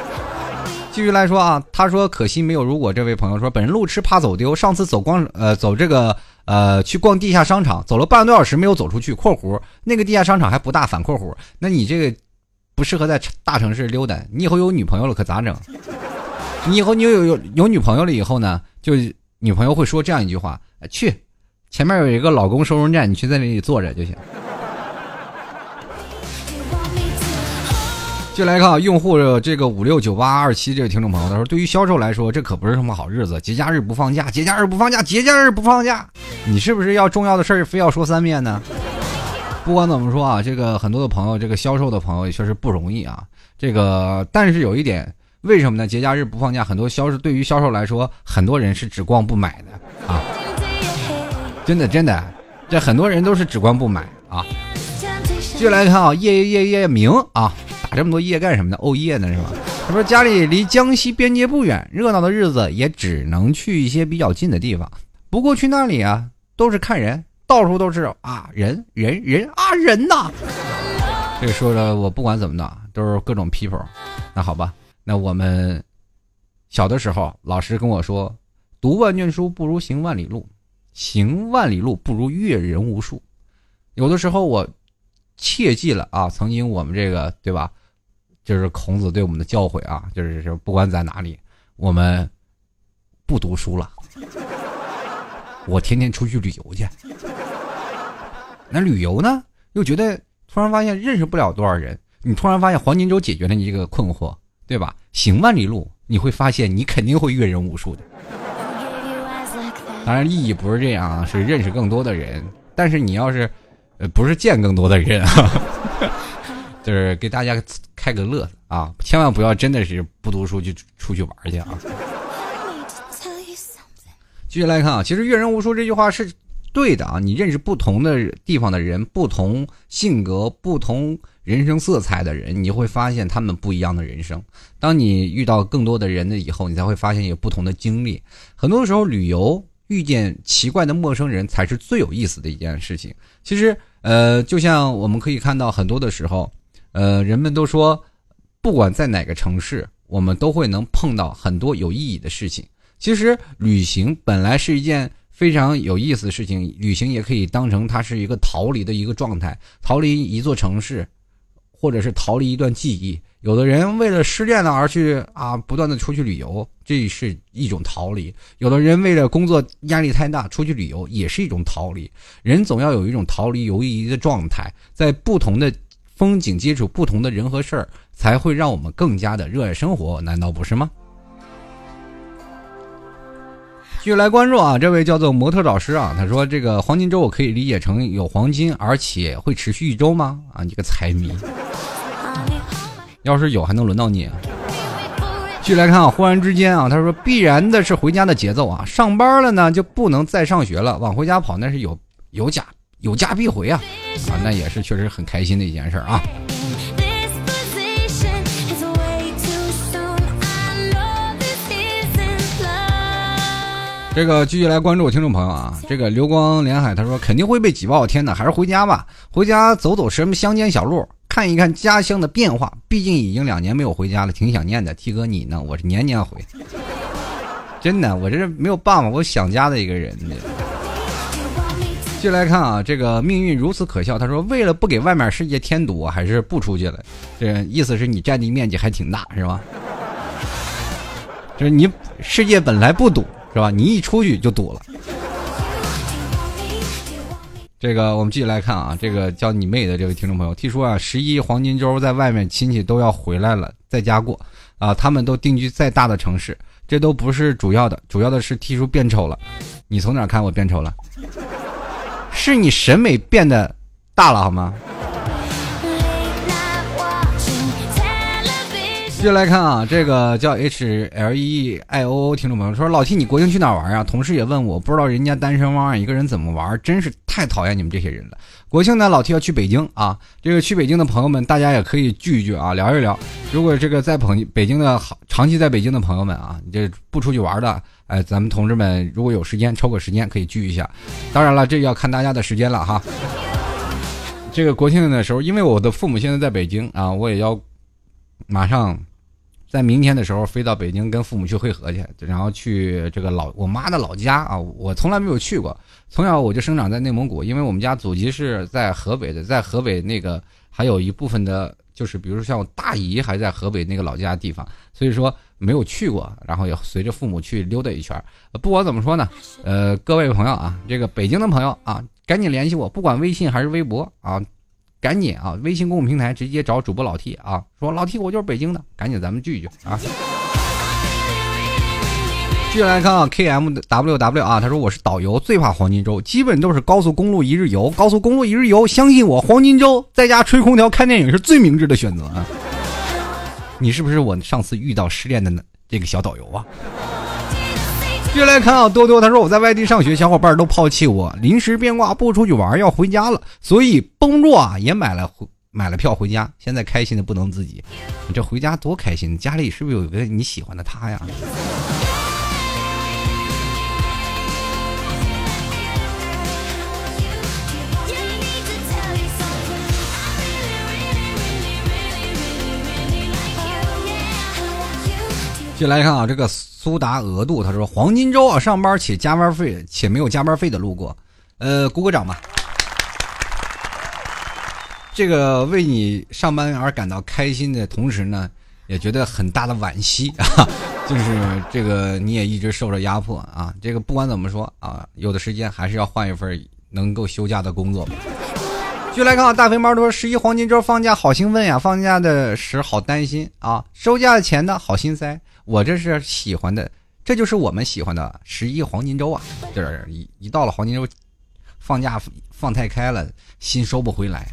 继续来说啊，他说可惜没有如果。这位朋友说，本人路痴怕走丢，上次走光呃走这个呃去逛地下商场，走了半个多小时没有走出去。括弧那个地下商场还不大，反括弧。那你这个不适合在大城市溜达。你以后有女朋友了可咋整？你以后你有有有女朋友了以后呢，就女朋友会说这样一句话：去前面有一个老公收容站，你去在那里坐着就行。就来看，用户这个五六九八二七这个听众朋友他说，对于销售来说，这可不是什么好日子，节假日不放假，节假日不放假，节假日不放假，你是不是要重要的事儿非要说三遍呢？不管怎么说啊，这个很多的朋友，这个销售的朋友也确实不容易啊。这个，但是有一点，为什么呢？节假日不放假，很多销售对于销售来说，很多人是只逛不买的啊。真的真的，这很多人都是只逛不买啊。继续来看啊，夜夜夜夜明啊。打这么多夜干什么呢？哦夜呢是吧？他说家里离江西边界不远，热闹的日子也只能去一些比较近的地方。不过去那里啊，都是看人，到处都是啊人人人啊人呐。这说的我不管怎么的，都是各种 people。那好吧，那我们小的时候，老师跟我说，读万卷书不如行万里路，行万里路不如阅人无数。有的时候我切记了啊，曾经我们这个对吧？就是孔子对我们的教诲啊，就是说不管在哪里，我们不读书了，我天天出去旅游去。那旅游呢，又觉得突然发现认识不了多少人，你突然发现黄金周解决了你这个困惑，对吧？行万里路，你会发现你肯定会阅人无数的。当然，意义不是这样啊，是认识更多的人。但是你要是，呃，不是见更多的人啊。就是给大家开个乐子啊，千万不要真的是不读书就出去玩去啊！继续来看啊，其实阅人无数这句话是对的啊。你认识不同的地方的人，不同性格、不同人生色彩的人，你会发现他们不一样的人生。当你遇到更多的人的以后，你才会发现有不同的经历。很多时候，旅游遇见奇怪的陌生人才是最有意思的一件事情。其实，呃，就像我们可以看到很多的时候。呃，人们都说，不管在哪个城市，我们都会能碰到很多有意义的事情。其实，旅行本来是一件非常有意思的事情，旅行也可以当成它是一个逃离的一个状态，逃离一座城市，或者是逃离一段记忆。有的人为了失恋了而去啊，不断的出去旅游，这是一种逃离；有的人为了工作压力太大出去旅游，也是一种逃离。人总要有一种逃离游移的状态，在不同的。风景接触不同的人和事儿，才会让我们更加的热爱生活，难道不是吗？继续来关注啊，这位叫做模特导师啊，他说：“这个黄金周我可以理解成有黄金，而且会持续一周吗？”啊，你个财迷！要是有，还能轮到你？啊继续来看啊，忽然之间啊，他说：“必然的是回家的节奏啊，上班了呢就不能再上学了，往回家跑那是有有假。”有家必回啊，啊，那也是确实很开心的一件事啊。这个继续来关注听众朋友啊，这个流光连海他说肯定会被挤爆，天哪，还是回家吧，回家走走什么乡间小路，看一看家乡的变化。毕竟已经两年没有回家了，挺想念的。T 哥你呢？我是年年回，真的，我这是没有办法，我想家的一个人。继续来看啊，这个命运如此可笑。他说：“为了不给外面世界添堵，还是不出去了。”这意思是你占地面积还挺大，是吧？就是你世界本来不堵，是吧？你一出去就堵了。这个我们继续来看啊，这个叫你妹的这位听众朋友提出啊，十一黄金周在外面亲戚都要回来了，在家过啊，他们都定居在大的城市，这都不是主要的，主要的是提出变丑了。你从哪看我变丑了？是你审美变得大了好吗？续来看啊，这个叫 H L E I O O 听众朋友说：“老 T，你国庆去哪玩啊？”同事也问我，不知道人家单身汪一个人怎么玩，真是太讨厌你们这些人了。国庆呢，老 T 要去北京啊。这个去北京的朋友们，大家也可以聚一聚啊，聊一聊。如果这个在朋北京的好长期在北京的朋友们啊，你这不出去玩的。哎，咱们同志们，如果有时间，抽个时间可以聚一下。当然了，这要看大家的时间了哈。这个国庆的时候，因为我的父母现在在北京啊，我也要 马上在明天的时候飞到北京跟父母去会合去，然后去这个老我妈的老家啊，我从来没有去过，从小我就生长在内蒙古，因为我们家祖籍是在河北的，在河北那个还有一部分的，就是比如说像我大姨还在河北那个老家地方，所以说没有去过，然后也随着父母去溜达一圈。不管怎么说呢，呃，各位朋友啊，这个北京的朋友啊，赶紧联系我，不管微信还是微博啊。赶紧啊！微信公众平台直接找主播老 T 啊，说老 T 我就是北京的，赶紧咱们聚一聚啊！继续来看啊，K M W W 啊，他说我是导游，最怕黄金周，基本都是高速公路一日游，高速公路一日游，相信我，黄金周在家吹空调看电影是最明智的选择啊！你是不是我上次遇到失恋的那这个小导游啊？接下来看啊，多多他说我在外地上学，小伙伴都抛弃我，临时变卦不出去玩，要回家了，所以崩若啊也买了回买了票回家，现在开心的不能自己。你这回家多开心，家里是不是有个你喜欢的他呀？接来看啊，这个。苏达额度，他说：“黄金周啊，上班且加班费且没有加班费的路过，呃，鼓个掌吧。这个为你上班而感到开心的同时呢，也觉得很大的惋惜啊，就是这个你也一直受着压迫啊。这个不管怎么说啊，有的时间还是要换一份能够休假的工作。继续来看啊，大肥猫说：十一黄金周放假好兴奋呀，放假的时好担心啊，收假的钱呢好心塞。”我这是喜欢的，这就是我们喜欢的十一黄金周啊！就是一一到了黄金周，放假放太开了，心收不回来，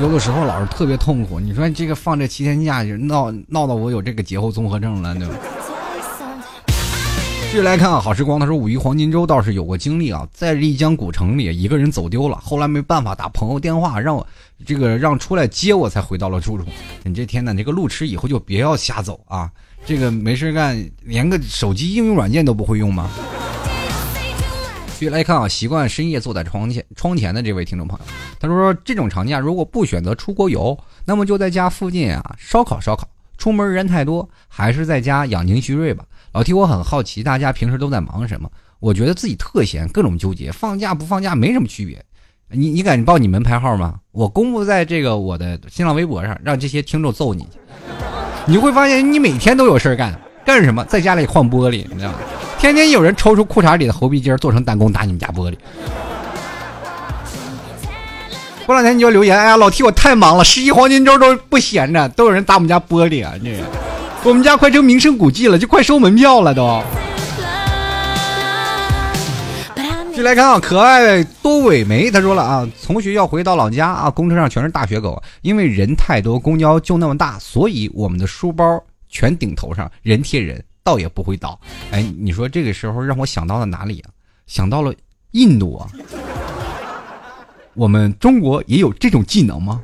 有的时候老是特别痛苦。你说这个放这七天假，就闹闹到我有这个节后综合症了，对吧？继续来看啊，好时光他说五一黄金周倒是有过经历啊，在丽江古城里一个人走丢了，后来没办法打朋友电话，让我这个让出来接我才回到了住处。你这天呢，这个路痴以后就别要瞎走啊！这个没事干，连个手机应用软件都不会用吗？继续来看啊，习惯深夜坐在窗前窗前的这位听众朋友，他说：这种长假如果不选择出国游，那么就在家附近啊烧烤烧烤。出门人太多，还是在家养精蓄锐吧。老提我很好奇，大家平时都在忙什么？我觉得自己特闲，各种纠结，放假不放假没什么区别。你你敢报你门牌号吗？我公布在这个我的新浪微博上，让这些听众揍你去。你会发现，你每天都有事干，干什么？在家里换玻璃，你知道吗？天天有人抽出裤衩里的猴皮筋做成弹弓打你们家玻璃。过两天你就留言，哎呀，老提我太忙了，十一黄金周都不闲着，都有人打我们家玻璃啊！这，我们家快成名胜古迹了，就快收门票了都。就来看啊，可爱多尾梅，他说了啊，从学校回到老家啊，公车上全是大学狗，因为人太多，公交就那么大，所以我们的书包全顶头上，人贴人，倒也不会倒。哎，你说这个时候让我想到了哪里啊？想到了印度啊。我们中国也有这种技能吗？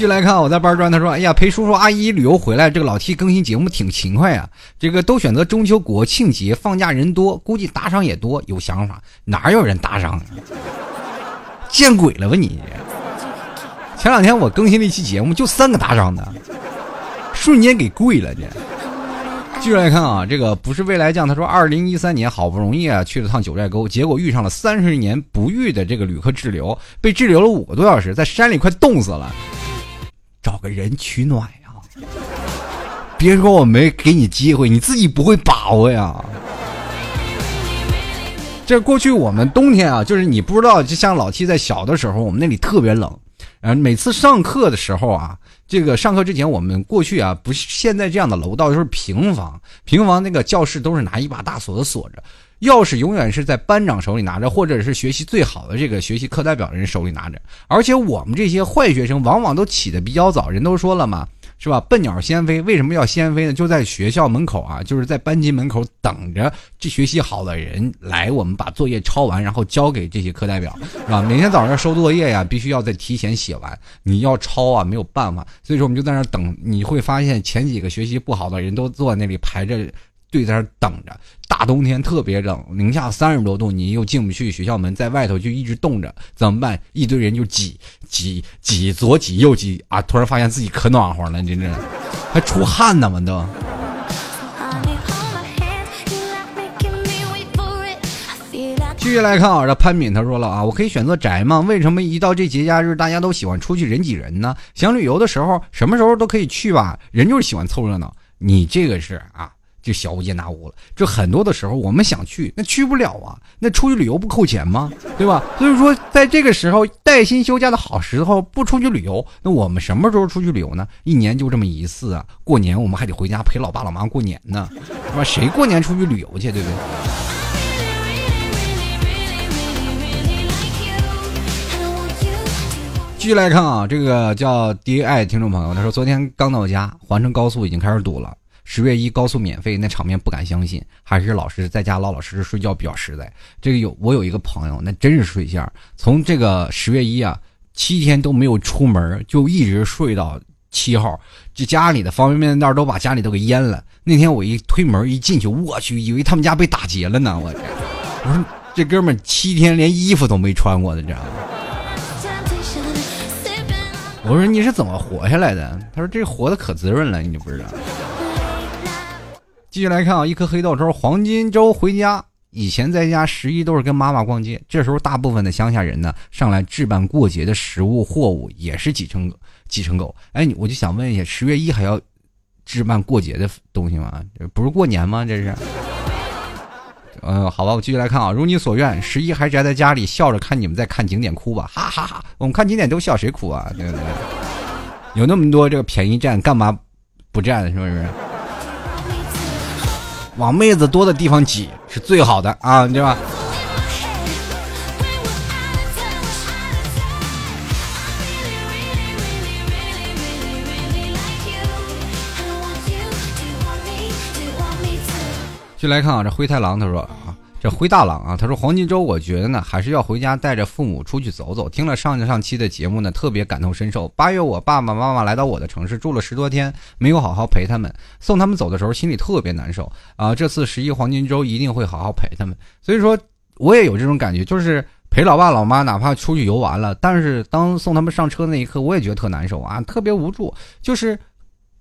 继续来看，我在班转，他说：“哎呀，陪叔叔阿姨旅游回来，这个老 T 更新节目挺勤快啊。这个都选择中秋国庆节放假人多，估计打赏也多，有想法。哪有人打赏啊？见鬼了吧你！前两天我更新了一期节目，就三个打赏的，瞬间给跪了这。”继续来看啊，这个不是未来酱，他说，二零一三年好不容易啊去了趟九寨沟，结果遇上了三十年不遇的这个旅客滞留，被滞留了五个多小时，在山里快冻死了。找个人取暖呀！别说我没给你机会，你自己不会把握呀。这过去我们冬天啊，就是你不知道，就像老七在小的时候，我们那里特别冷，然后每次上课的时候啊。这个上课之前，我们过去啊，不是现在这样的楼道，就是平房。平房那个教室都是拿一把大锁子锁着，钥匙永远是在班长手里拿着，或者是学习最好的这个学习课代表的人手里拿着。而且我们这些坏学生往往都起的比较早，人都说了嘛。是吧？笨鸟先飞，为什么要先飞呢？就在学校门口啊，就是在班级门口等着这学习好的人来，我们把作业抄完，然后交给这些课代表，是吧？每天早上要收作业呀，必须要在提前写完。你要抄啊，没有办法，所以说我们就在那等。你会发现，前几个学习不好的人都坐在那里排着。队，在那等着。大冬天特别冷，零下三十多度，你又进不去学校门，在外头就一直冻着，怎么办？一堆人就挤挤挤，左挤右挤啊！突然发现自己可暖和了，真的。还出汗呢嘛都。继续来看啊，这潘敏他说了啊，我可以选择宅吗？为什么一到这节假日，大家都喜欢出去人挤人呢？想旅游的时候，什么时候都可以去吧，人就是喜欢凑热闹。你这个是啊，就小巫见大巫了。这很多的时候，我们想去，那去不了啊。那出去旅游不扣钱吗？对吧？所以说，在这个时候带薪休假的好时候，不出去旅游，那我们什么时候出去旅游呢？一年就这么一次啊！过年我们还得回家陪老爸老妈过年呢，是吧？谁过年出去旅游去，对不对？继续来看啊，这个叫 D I 听众朋友，他说昨天刚到家，环城高速已经开始堵了。十月一高速免费，那场面不敢相信，还是老师在家老老实实睡觉比较实在。这个有我有一个朋友，那真是睡相，从这个十月一啊，七天都没有出门，就一直睡到七号，这家里的方便面袋都把家里都给淹了。那天我一推门一进去，我去，以为他们家被打劫了呢。我 我说这哥们七天连衣服都没穿过的，你知道吗？我说你是怎么活下来的？他说这活的可滋润了，你就不知道。继续来看啊，一颗黑豆粥黄金周回家，以前在家十一都是跟妈妈逛街，这时候大部分的乡下人呢上来置办过节的食物货物，也是几成几成狗。哎，我就想问一下，十月一还要置办过节的东西吗？不是过年吗？这是。嗯，好吧，我继续来看啊。如你所愿，十一还宅在家里笑着看你们在看景点哭吧，哈哈哈。我们看景点都笑，谁哭啊？对不对？有那么多这个便宜占，干嘛不占？是不是？往妹子多的地方挤是最好的啊，对吧？就来看啊，这灰太狼他说，这灰大狼啊，他说黄金周，我觉得呢，还是要回家带着父母出去走走。听了上上期的节目呢，特别感同身受。八月我爸爸妈妈来到我的城市住了十多天，没有好好陪他们，送他们走的时候心里特别难受啊。这次十一黄金周一定会好好陪他们。所以说，我也有这种感觉，就是陪老爸老妈，哪怕出去游玩了，但是当送他们上车那一刻，我也觉得特难受啊，特别无助，就是。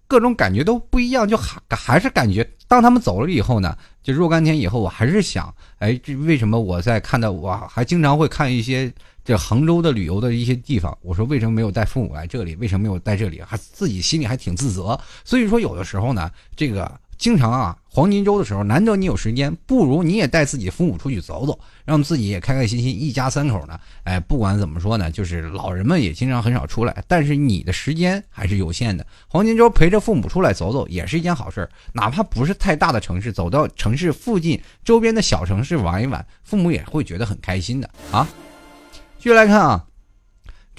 各种感觉都不一样，就还还是感觉，当他们走了以后呢，就若干天以后，我还是想，哎，这为什么我在看到，我还经常会看一些这杭州的旅游的一些地方，我说为什么没有带父母来这里，为什么没有带这里，还自己心里还挺自责，所以说有的时候呢，这个。经常啊，黄金周的时候，难得你有时间，不如你也带自己父母出去走走，让自己也开开心心，一家三口呢。哎，不管怎么说呢，就是老人们也经常很少出来，但是你的时间还是有限的。黄金周陪着父母出来走走，也是一件好事儿哪怕不是太大的城市，走到城市附近周边的小城市玩一玩，父母也会觉得很开心的啊。继续来看啊。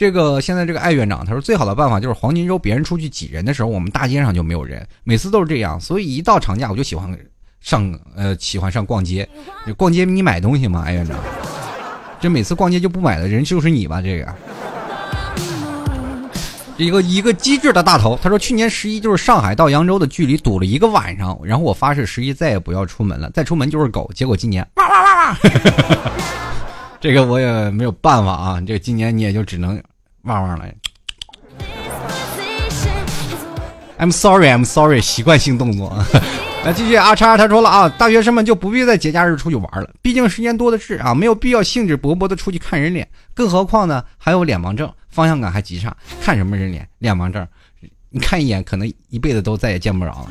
这个现在这个艾院长他说最好的办法就是黄金周别人出去挤人的时候，我们大街上就没有人，每次都是这样。所以一到长假我就喜欢上呃喜欢上逛街，逛街你买东西吗？艾院长，这每次逛街就不买的人就是你吧？这个一个一个机智的大头，他说去年十一就是上海到扬州的距离堵了一个晚上，然后我发誓十一再也不要出门了，再出门就是狗。结果今年哇哇哇哇，这个我也没有办法啊，这个今年你也就只能。汪汪了！I'm sorry, I'm sorry，习惯性动作啊。来继续，阿叉他说了啊，大学生们就不必在节假日出去玩了，毕竟时间多的是啊，没有必要兴致勃勃的出去看人脸，更何况呢还有脸盲症，方向感还极差，看什么人脸？脸盲症，你看一眼可能一辈子都再也见不着了。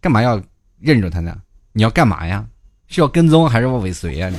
干嘛要认着他呢？你要干嘛呀？是要跟踪还是要尾随呀？你？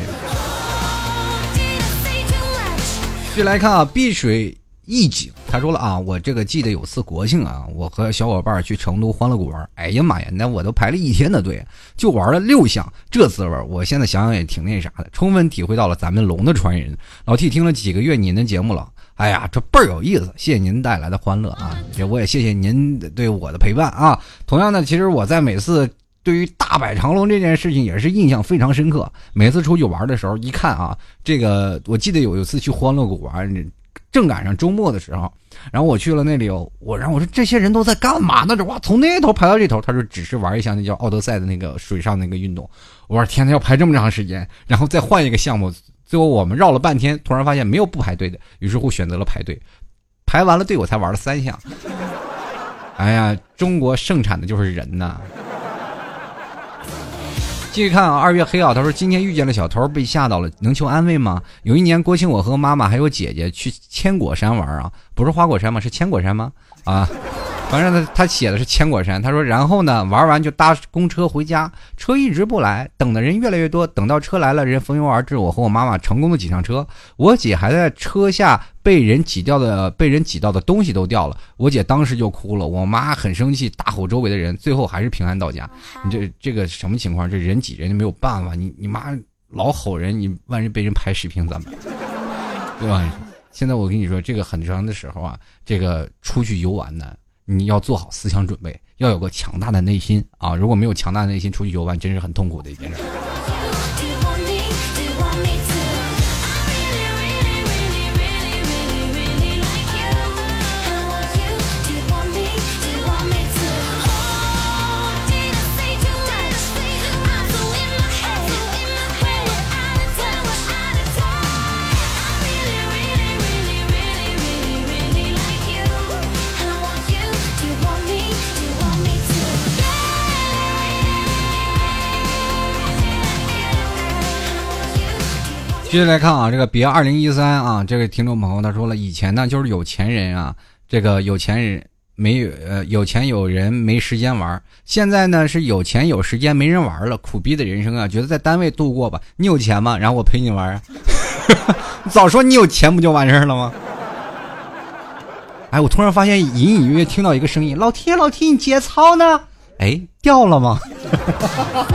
继续来看啊，碧水一景，他说了啊，我这个记得有次国庆啊，我和小伙伴去成都欢乐谷玩，哎呀妈呀，那我都排了一天的队，就玩了六项，这滋味我现在想想也挺那啥的，充分体会到了咱们龙的传人。老 T 听了几个月您的节目了，哎呀，这倍儿有意思，谢谢您带来的欢乐啊，也我也谢谢您对我的陪伴啊。同样呢，其实我在每次。对于大摆长龙这件事情也是印象非常深刻。每次出去玩的时候，一看啊，这个我记得有一次去欢乐谷玩，正赶上周末的时候，然后我去了那里，我然后我说这些人都在干嘛呢？这哇，从那头排到这头，他说只是玩一下那叫奥德赛的那个水上那个运动。我说天呐，要排这么长时间，然后再换一个项目，最后我们绕了半天，突然发现没有不排队的，于是乎选择了排队，排完了队我才玩了三项。哎呀，中国盛产的就是人呐。继续看啊，二月黑啊，他说今天遇见了小偷，被吓到了，能求安慰吗？有一年国庆，我和妈妈还有姐姐去千果山玩啊，不是花果山吗？是千果山吗？啊。反正他他写的是千果山，他说然后呢玩完就搭公车回家，车一直不来，等的人越来越多，等到车来了，人蜂拥而至，我和我妈妈成功的挤上车，我姐还在车下被人挤掉的被人挤到的东西都掉了，我姐当时就哭了，我妈很生气，大吼周围的人，最后还是平安到家。你这这个什么情况？这人挤人就没有办法，你你妈老吼人，你万一被人拍视频怎么办？对吧？现在我跟你说，这个很长的时候啊，这个出去游玩呢。你要做好思想准备，要有个强大的内心啊！如果没有强大的内心，出去游玩真是很痛苦的一件事。接下来看啊，这个别二零一三啊，这个听众朋友他说了，以前呢就是有钱人啊，这个有钱人没有呃有钱有人没时间玩，现在呢是有钱有时间没人玩了，苦逼的人生啊，觉得在单位度过吧。你有钱吗？然后我陪你玩啊，早说你有钱不就完事儿了吗？哎，我突然发现隐隐约约听到一个声音，老铁老铁，你节操呢？哎，掉了吗？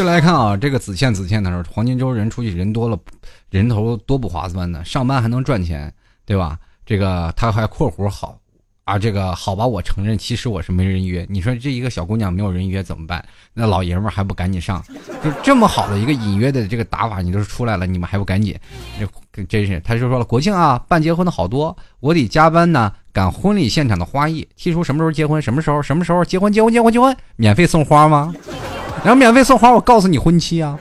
就来看啊，这个子倩子倩他说，黄金周人出去人多了，人头多不划算呢。上班还能赚钱，对吧？这个他还括弧好啊，这个好吧，我承认，其实我是没人约。你说这一个小姑娘没有人约怎么办？那老爷们还不赶紧上？就这么好的一个隐约的这个打法，你都出来了，你们还不赶紧？这真是，他就说了，国庆啊，办结婚的好多，我得加班呢，赶婚礼现场的花艺。提出什么时候结婚？什么时候？什么时候结婚？结婚？结婚？结婚？免费送花吗？然后免费送花，我告诉你婚期啊！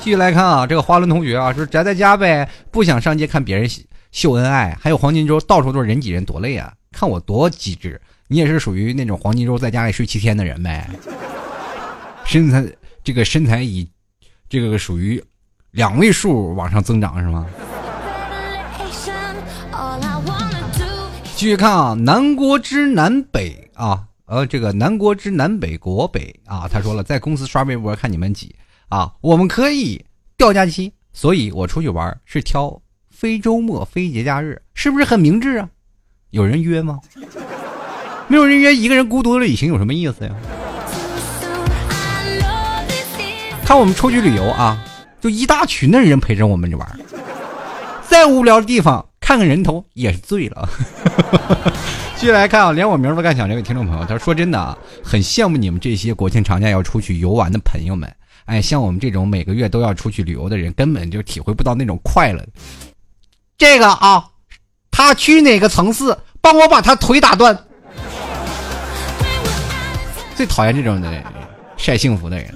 继续来看啊，这个花轮同学啊，说宅在家呗，不想上街看别人秀恩爱。还有黄金周，到处都是人挤人，多累啊！看我多机智，你也是属于那种黄金周在家里睡七天的人呗？身材这个身材以这个属于两位数往上增长是吗？继续看啊，南国之南北啊。呃，这个南国之南北国北啊，他说了，在公司刷微博看你们挤啊，我们可以调假期，所以我出去玩是挑非周末、非节假日，是不是很明智啊？有人约吗？没有人约，一个人孤独的旅行有什么意思呀？看我们出去旅游啊，就一大群的人陪着我们玩，再无聊的地方看看人头也是醉了。继续来看啊，连我名都敢想这位听众朋友，他说：“真的啊，很羡慕你们这些国庆长假要出去游玩的朋友们。哎，像我们这种每个月都要出去旅游的人，根本就体会不到那种快乐。这个啊，他去哪个城市，帮我把他腿打断。最讨厌这种的晒幸福的人。”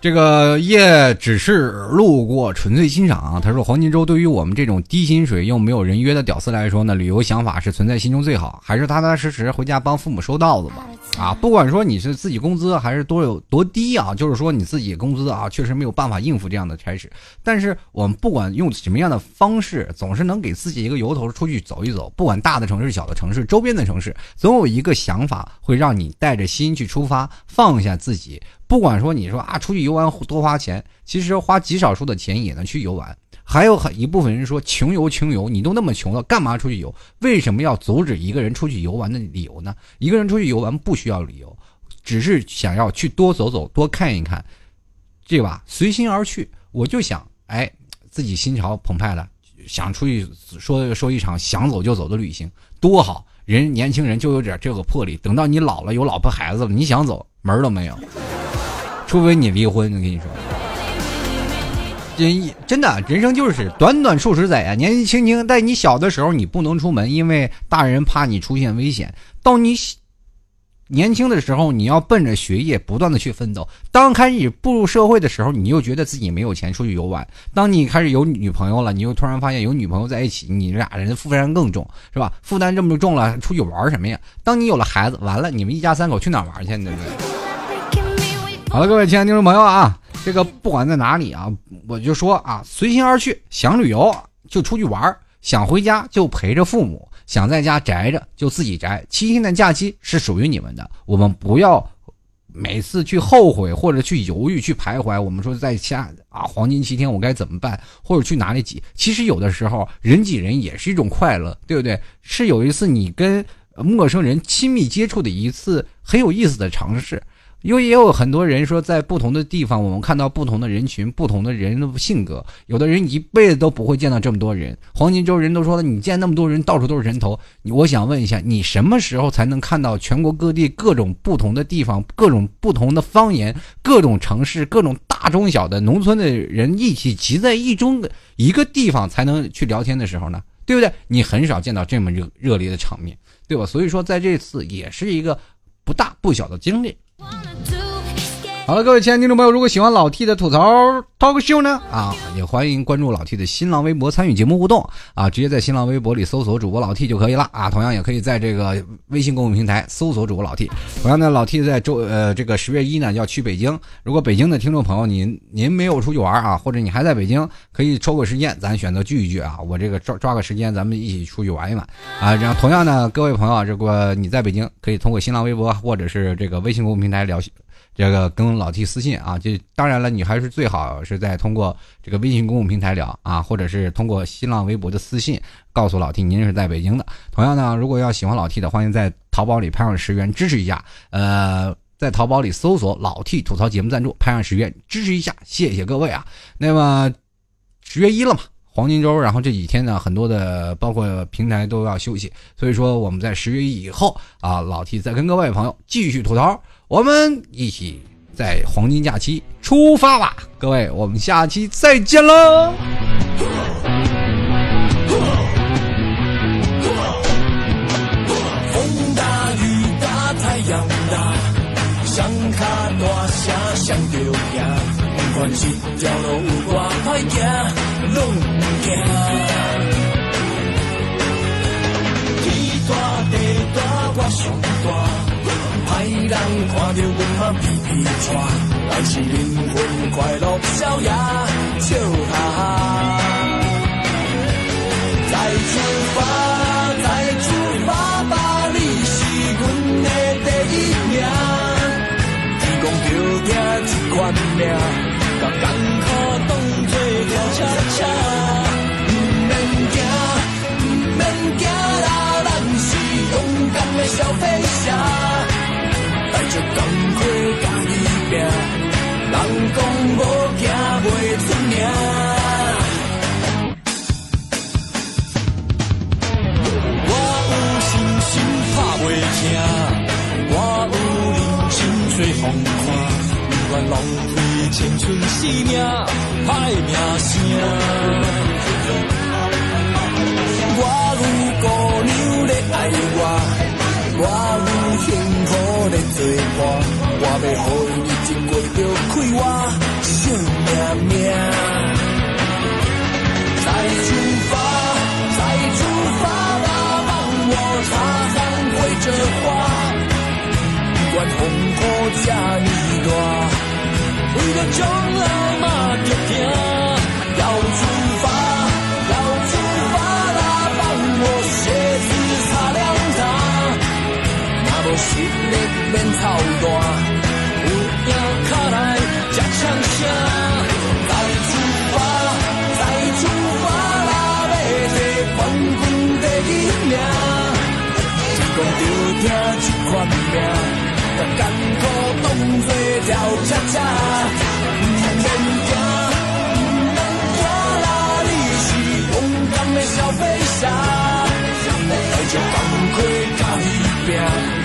这个夜只是路过，纯粹欣赏。他说：“黄金周对于我们这种低薪水又没有人约的屌丝来说呢，旅游想法是存在心中最好，还是踏踏实实回家帮父母收稻子吧。啊，不管说你是自己工资还是多有多低啊，就是说你自己工资啊，确实没有办法应付这样的差事。但是我们不管用什么样的方式，总是能给自己一个由头出去走一走。不管大的城市、小的城市、周边的城市，总有一个想法会让你带着心去出发，放下自己。”不管说你说啊，出去游玩多花钱，其实花极少数的钱也能去游玩。还有很一部分人说穷游穷游，你都那么穷了，干嘛出去游？为什么要阻止一个人出去游玩的理由呢？一个人出去游玩不需要理由，只是想要去多走走，多看一看，对吧？随心而去。我就想，哎，自己心潮澎湃了，想出去说说一场想走就走的旅行，多好！人年轻人就有点这个魄力，等到你老了有老婆孩子了，你想走门都没有。除非你离婚，我跟你说。真真的，人生就是短短数十载啊，年纪轻轻，在你小的时候，你不能出门，因为大人怕你出现危险。到你年轻的时候，你要奔着学业不断的去奋斗。当开始步入社会的时候，你又觉得自己没有钱出去游玩。当你开始有女朋友了，你又突然发现有女朋友在一起，你俩人负担更重，是吧？负担这么重了，出去玩什么呀？当你有了孩子，完了，你们一家三口去哪玩去？对不对？好了，各位亲爱的听众朋友啊。这个不管在哪里啊，我就说啊，随心而去，想旅游就出去玩想回家就陪着父母，想在家宅着就自己宅。七天的假期是属于你们的，我们不要每次去后悔或者去犹豫、去徘徊。我们说在家啊，黄金七天我该怎么办，或者去哪里挤？其实有的时候人挤人也是一种快乐，对不对？是有一次你跟陌生人亲密接触的一次很有意思的尝试。因为也有很多人说，在不同的地方，我们看到不同的人群、不同的人的性格。有的人一辈子都不会见到这么多人。黄金周人都说了，你见那么多人，到处都是人头。我想问一下，你什么时候才能看到全国各地各种不同的地方、各种不同的方言、各种城市、各种大中小的农村的人一起集在一中的一个地方才能去聊天的时候呢？对不对？你很少见到这么热热烈的场面，对吧？所以说，在这次也是一个不大不小的经历。Wanna do 好了，各位亲爱的听众朋友，如果喜欢老 T 的吐槽 talk show 呢，啊，也欢迎关注老 T 的新浪微博参与节目互动啊，直接在新浪微博里搜索主播老 T 就可以了啊，同样也可以在这个微信公众平台搜索主播老 T。同样呢，老 T 在周呃这个十月一呢要去北京，如果北京的听众朋友您您没有出去玩啊，或者你还在北京，可以抽个时间，咱选择聚一聚啊，我这个抓抓个时间，咱们一起出去玩一玩啊。然后同样呢，各位朋友，如果你在北京，可以通过新浪微博或者是这个微信公众平台聊。这个跟老 T 私信啊，就当然了，你还是最好是在通过这个微信公共平台聊啊，或者是通过新浪微博的私信告诉老 T 您是在北京的。同样呢，如果要喜欢老 T 的，欢迎在淘宝里拍上十元支持一下。呃，在淘宝里搜索“老 T 吐槽节目赞助”，拍上十元支持一下，谢谢各位啊。那么十月一了嘛，黄金周，然后这几天呢，很多的包括平台都要休息，所以说我们在十月一以后啊，老 T 再跟各位朋友继续吐槽。我们一起在黄金假期出发吧，各位，我们下期再见喽！风大雨大太阳大，想卡大声想着惊，不管是条路有多歹行，拢唔惊。人看着阮嘛皮皮喘，但是灵魂快乐逍遥笑哈哈。再出发，再出发吧，你是阮的第一名。天公着疼一款命，把艰苦当作跳恰恰。唔免惊，唔免惊啦，咱是勇敢的小飞侠。就赶快甲伊拼，人讲无惊袂出名。我有信心拍袂停，我有认真做风看，不愿浪费青春生命，歹名声。我有姑娘咧爱我，我咧做伴，我要互伊一过就开我性命命。再出发，再出发吧，帮我擦汗挥着花。不管风波这呢大，为了将来嘛着拼，要出发。实力免操蛋，有影卡来吃枪声。再出发，再出发啦，要得冠军第一名。天公着疼这款命，把艰苦当作跳恰恰。唔免惊，唔免惊啦，你是勇敢的小飞侠，带着钢盔甲伊拼。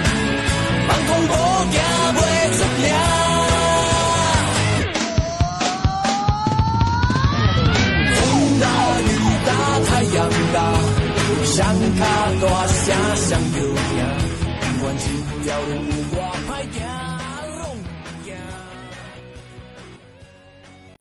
卡大声上摇行，不管只要有我。